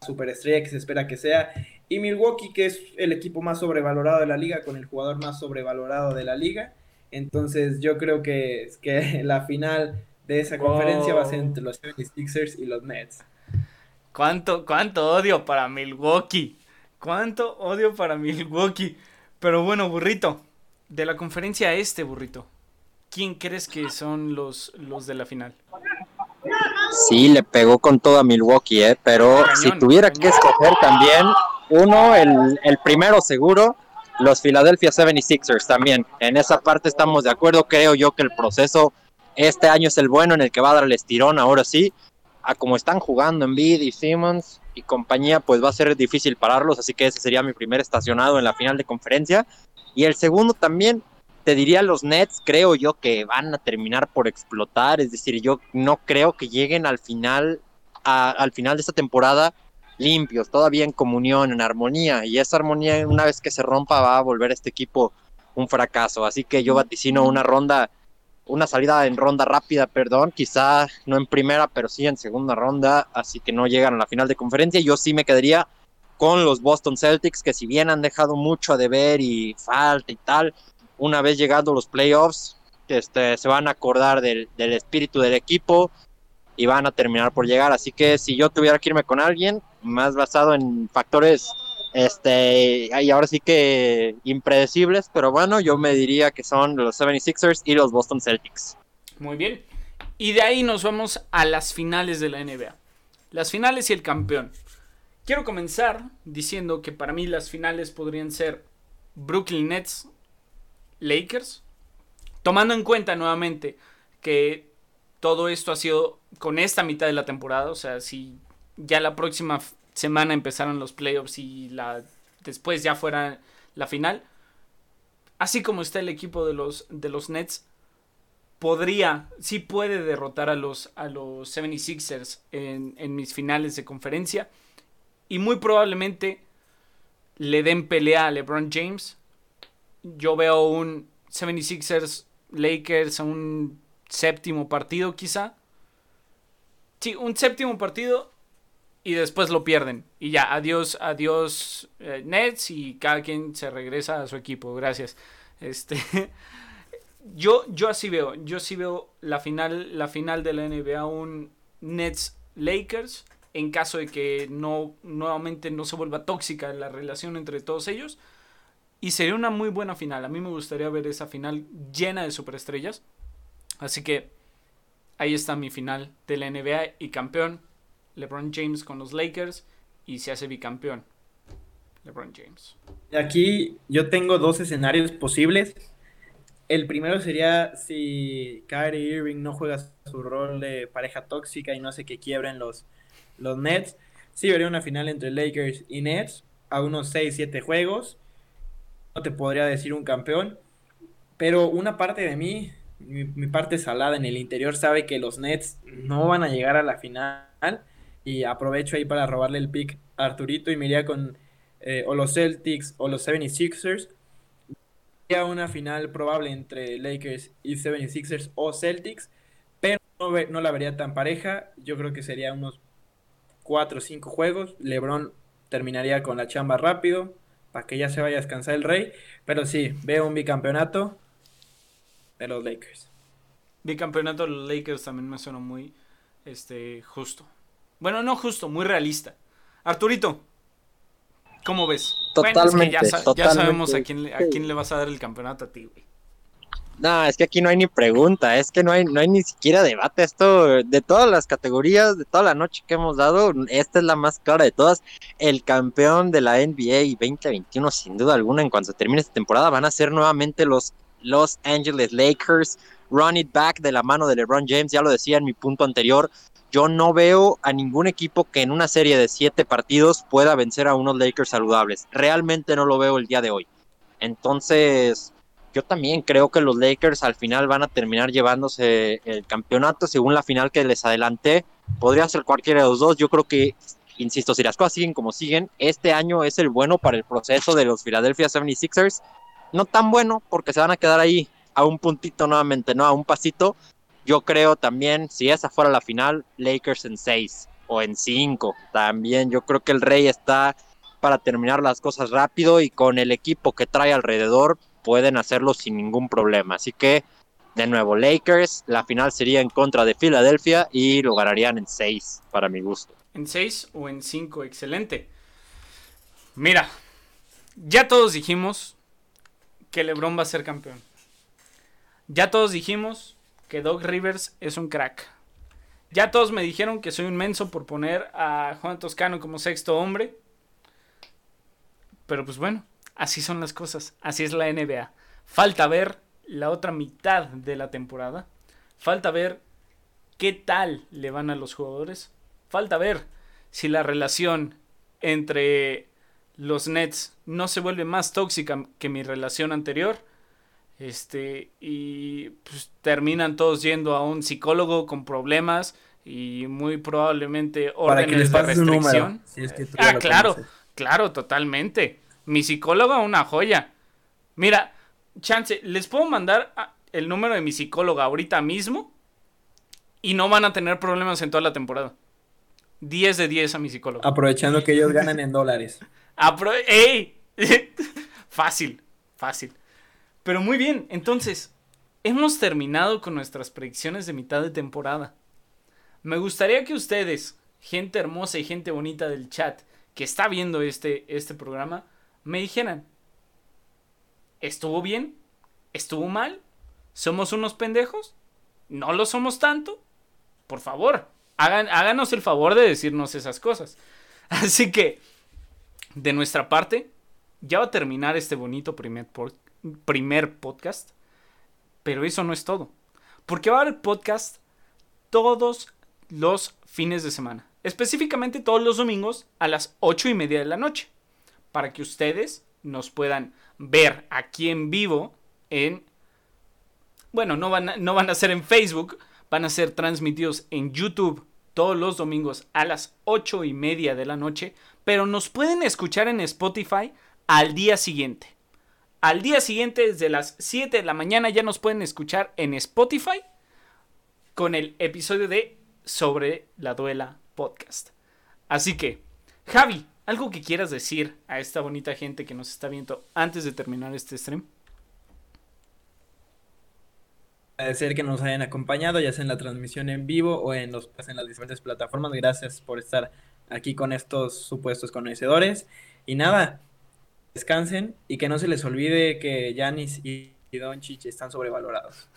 superestrella que se espera que sea, y Milwaukee que es el equipo más sobrevalorado de la liga, con el jugador más sobrevalorado de la liga. Entonces yo creo que, que la final de esa wow. conferencia va a ser entre los 76ers y los Nets. ¿Cuánto, cuánto odio para Milwaukee? ¿Cuánto odio para Milwaukee? Pero bueno, burrito, de la conferencia este, burrito, ¿quién crees que son los, los de la final? Sí, le pegó con todo a Milwaukee, ¿eh? pero cañón, si tuviera cañón. que escoger también uno, el, el primero seguro, los Philadelphia 76ers también. En esa parte estamos de acuerdo, creo yo que el proceso este año es el bueno en el que va a dar el estirón, ahora sí, a como están jugando en Bid y Simmons y compañía, pues va a ser difícil pararlos, así que ese sería mi primer estacionado en la final de conferencia. Y el segundo también, te diría los Nets, creo yo que van a terminar por explotar, es decir, yo no creo que lleguen al final, a, al final de esta temporada limpios, todavía en comunión, en armonía, y esa armonía una vez que se rompa va a volver este equipo un fracaso, así que yo vaticino una ronda una salida en ronda rápida, perdón, quizá no en primera, pero sí en segunda ronda, así que no llegan a la final de conferencia. Yo sí me quedaría con los Boston Celtics, que si bien han dejado mucho a deber y falta y tal, una vez llegando los playoffs, este, se van a acordar del, del espíritu del equipo y van a terminar por llegar. Así que si yo tuviera que irme con alguien, más basado en factores este, y ahora sí que impredecibles, pero bueno, yo me diría que son los 76ers y los Boston Celtics. Muy bien. Y de ahí nos vamos a las finales de la NBA. Las finales y el campeón. Quiero comenzar diciendo que para mí las finales podrían ser Brooklyn Nets, Lakers, tomando en cuenta nuevamente que todo esto ha sido con esta mitad de la temporada, o sea, si ya la próxima semana empezaron los playoffs y la después ya fuera la final. Así como está el equipo de los, de los Nets, podría, sí puede derrotar a los, a los 76ers en, en mis finales de conferencia. Y muy probablemente le den pelea a LeBron James. Yo veo un 76ers Lakers a un séptimo partido quizá. Sí, un séptimo partido y después lo pierden. Y ya, adiós, adiós eh, Nets y cada quien se regresa a su equipo. Gracias. Este yo, yo así veo, yo sí veo la final, la final de la NBA un Nets Lakers en caso de que no nuevamente no se vuelva tóxica la relación entre todos ellos. Y sería una muy buena final. A mí me gustaría ver esa final llena de superestrellas. Así que ahí está mi final de la NBA y campeón. LeBron James con los Lakers y se hace bicampeón. LeBron James. Aquí yo tengo dos escenarios posibles. El primero sería si Kyrie Irving no juega su rol de pareja tóxica y no hace que quiebren los, los Nets. Sí, vería una final entre Lakers y Nets a unos 6-7 juegos. No te podría decir un campeón. Pero una parte de mí, mi, mi, parte salada en el interior, sabe que los Nets no van a llegar a la final. Y aprovecho ahí para robarle el pick a Arturito y me iría con eh, o los Celtics o los 76ers. Sería una final probable entre Lakers y 76ers o Celtics, pero no, no, la vería tan pareja. Yo creo que sería unos 4 o 5 juegos. LeBron terminaría con la chamba rápido para que ya se vaya a descansar el rey. Pero sí, veo un bicampeonato de los Lakers. Bicampeonato de los Lakers también me suena muy este, justo. Bueno, no justo, muy realista. Arturito, ¿cómo ves? Totalmente. Bueno, es que ya, sa totalmente. ya, sabemos a quién, a quién le vas a dar el campeonato a ti, güey. No, es que aquí no hay ni pregunta, es que no hay, no hay ni siquiera debate. Esto, de todas las categorías, de toda la noche que hemos dado, esta es la más clara de todas. El campeón de la NBA 2021, sin duda alguna, en cuanto termine esta temporada, van a ser nuevamente los Los Angeles Lakers. Run it back de la mano de LeBron James, ya lo decía en mi punto anterior. Yo no veo a ningún equipo que en una serie de siete partidos pueda vencer a unos Lakers saludables. Realmente no lo veo el día de hoy. Entonces, yo también creo que los Lakers al final van a terminar llevándose el campeonato según la final que les adelanté. Podría ser cualquiera de los dos. Yo creo que, insisto, si las cosas siguen como siguen, este año es el bueno para el proceso de los Philadelphia 76ers. No tan bueno porque se van a quedar ahí a un puntito nuevamente, ¿no? A un pasito. Yo creo también, si esa fuera la final, Lakers en 6 o en 5. También yo creo que el Rey está para terminar las cosas rápido y con el equipo que trae alrededor pueden hacerlo sin ningún problema. Así que, de nuevo, Lakers, la final sería en contra de Filadelfia y lo ganarían en 6, para mi gusto. ¿En 6 o en 5? Excelente. Mira, ya todos dijimos que LeBron va a ser campeón. Ya todos dijimos que Doc Rivers es un crack. Ya todos me dijeron que soy un menso por poner a Juan Toscano como sexto hombre. Pero pues bueno, así son las cosas. Así es la NBA. Falta ver la otra mitad de la temporada. Falta ver qué tal le van a los jugadores. Falta ver si la relación entre los Nets no se vuelve más tóxica que mi relación anterior. Este, y pues terminan todos yendo a un psicólogo con problemas y muy probablemente órdenes de restricción. Si es que tú ah, claro, conoces. claro, totalmente. Mi psicóloga, una joya. Mira, chance, les puedo mandar el número de mi psicóloga ahorita mismo y no van a tener problemas en toda la temporada. 10 de 10 a mi psicóloga. Aprovechando que ellos ganan en dólares. Apro ¡Ey! fácil, fácil. Pero muy bien, entonces, hemos terminado con nuestras predicciones de mitad de temporada. Me gustaría que ustedes, gente hermosa y gente bonita del chat, que está viendo este, este programa, me dijeran, ¿estuvo bien? ¿Estuvo mal? ¿Somos unos pendejos? ¿No lo somos tanto? Por favor, háganos el favor de decirnos esas cosas. Así que, de nuestra parte, ya va a terminar este bonito primer, primer podcast. Pero eso no es todo. Porque va a haber podcast todos los fines de semana. Específicamente todos los domingos a las 8 y media de la noche. Para que ustedes nos puedan ver aquí en vivo en... Bueno, no van a, no van a ser en Facebook, van a ser transmitidos en YouTube todos los domingos a las 8 y media de la noche. Pero nos pueden escuchar en Spotify al día siguiente. Al día siguiente, desde las 7 de la mañana, ya nos pueden escuchar en Spotify con el episodio de Sobre la Duela Podcast. Así que, Javi, ¿algo que quieras decir a esta bonita gente que nos está viendo antes de terminar este stream? Agradecer que nos hayan acompañado, ya sea en la transmisión en vivo o en, pues, en las diferentes plataformas. Gracias por estar aquí con estos supuestos conocedores. Y nada, descansen y que no se les olvide que Yanis y Doncic están sobrevalorados.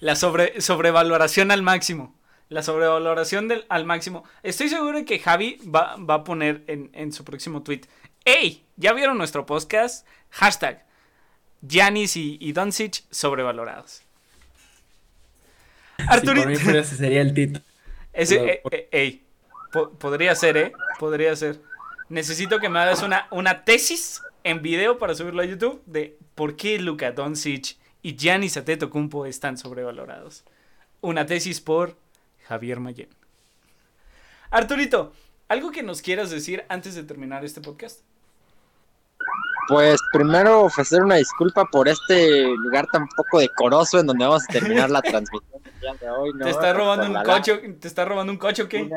La sobre, sobrevaloración al máximo. La sobrevaloración del, al máximo. Estoy seguro de que Javi va, va a poner en, en, su próximo tweet. ¡Ey! ¿Ya vieron nuestro podcast? Hashtag. Giannis y, y Doncic sobrevalorados. Arturito. Sí, ese sería el título. Ese, eh, eh, ey, podría ser, ¿eh? Podría ser. Necesito que me hagas una, una tesis en video para subirlo a YouTube de por qué Luka Doncic y Giannis Antetokounmpo están sobrevalorados. Una tesis por Javier Mayen. Arturito, ¿algo que nos quieras decir antes de terminar este podcast? Pues primero ofrecer una disculpa por este lugar tan poco decoroso en donde vamos a terminar la transmisión de hoy. ¿Te está robando un coche? ¿Te está robando un coche o qué?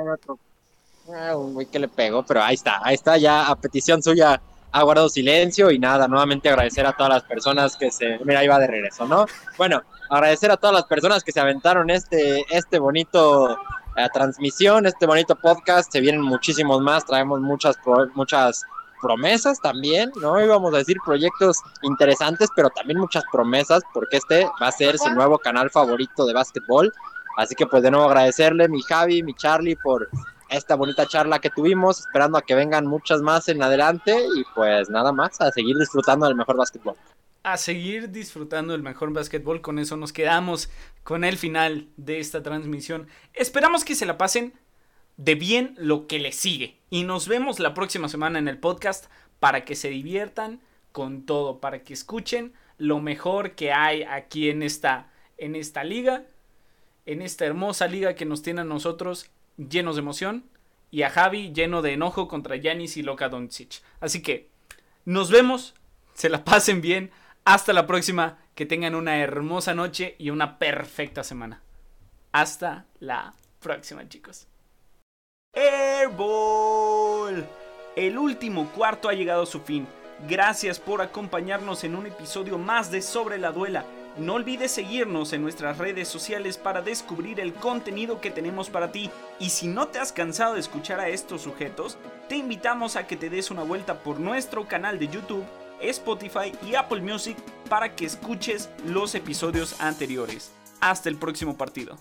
Ah, que le pegó, pero ahí está, ahí está ya a petición suya ha guardado silencio y nada, nuevamente agradecer a todas las personas que se, mira, ahí de regreso, ¿no? Bueno, agradecer a todas las personas que se aventaron este, este bonito eh, transmisión, este bonito podcast, se vienen muchísimos más, traemos muchas, muchas promesas también, ¿no? Íbamos a decir proyectos interesantes, pero también muchas promesas, porque este va a ser su nuevo canal favorito de básquetbol. Así que pues de nuevo agradecerle mi Javi, mi Charlie por esta bonita charla que tuvimos, esperando a que vengan muchas más en adelante y pues nada más, a seguir disfrutando del mejor básquetbol. A seguir disfrutando del mejor básquetbol, con eso nos quedamos con el final de esta transmisión. Esperamos que se la pasen de bien lo que les sigue y nos vemos la próxima semana en el podcast para que se diviertan con todo, para que escuchen lo mejor que hay aquí en esta, en esta liga, en esta hermosa liga que nos tiene a nosotros llenos de emoción y a Javi lleno de enojo contra Yanis y Loka Doncic. Así que nos vemos, se la pasen bien, hasta la próxima, que tengan una hermosa noche y una perfecta semana. Hasta la próxima, chicos. Airball. El último cuarto ha llegado a su fin. Gracias por acompañarnos en un episodio más de Sobre la Duela. No olvides seguirnos en nuestras redes sociales para descubrir el contenido que tenemos para ti. Y si no te has cansado de escuchar a estos sujetos, te invitamos a que te des una vuelta por nuestro canal de YouTube, Spotify y Apple Music para que escuches los episodios anteriores. Hasta el próximo partido.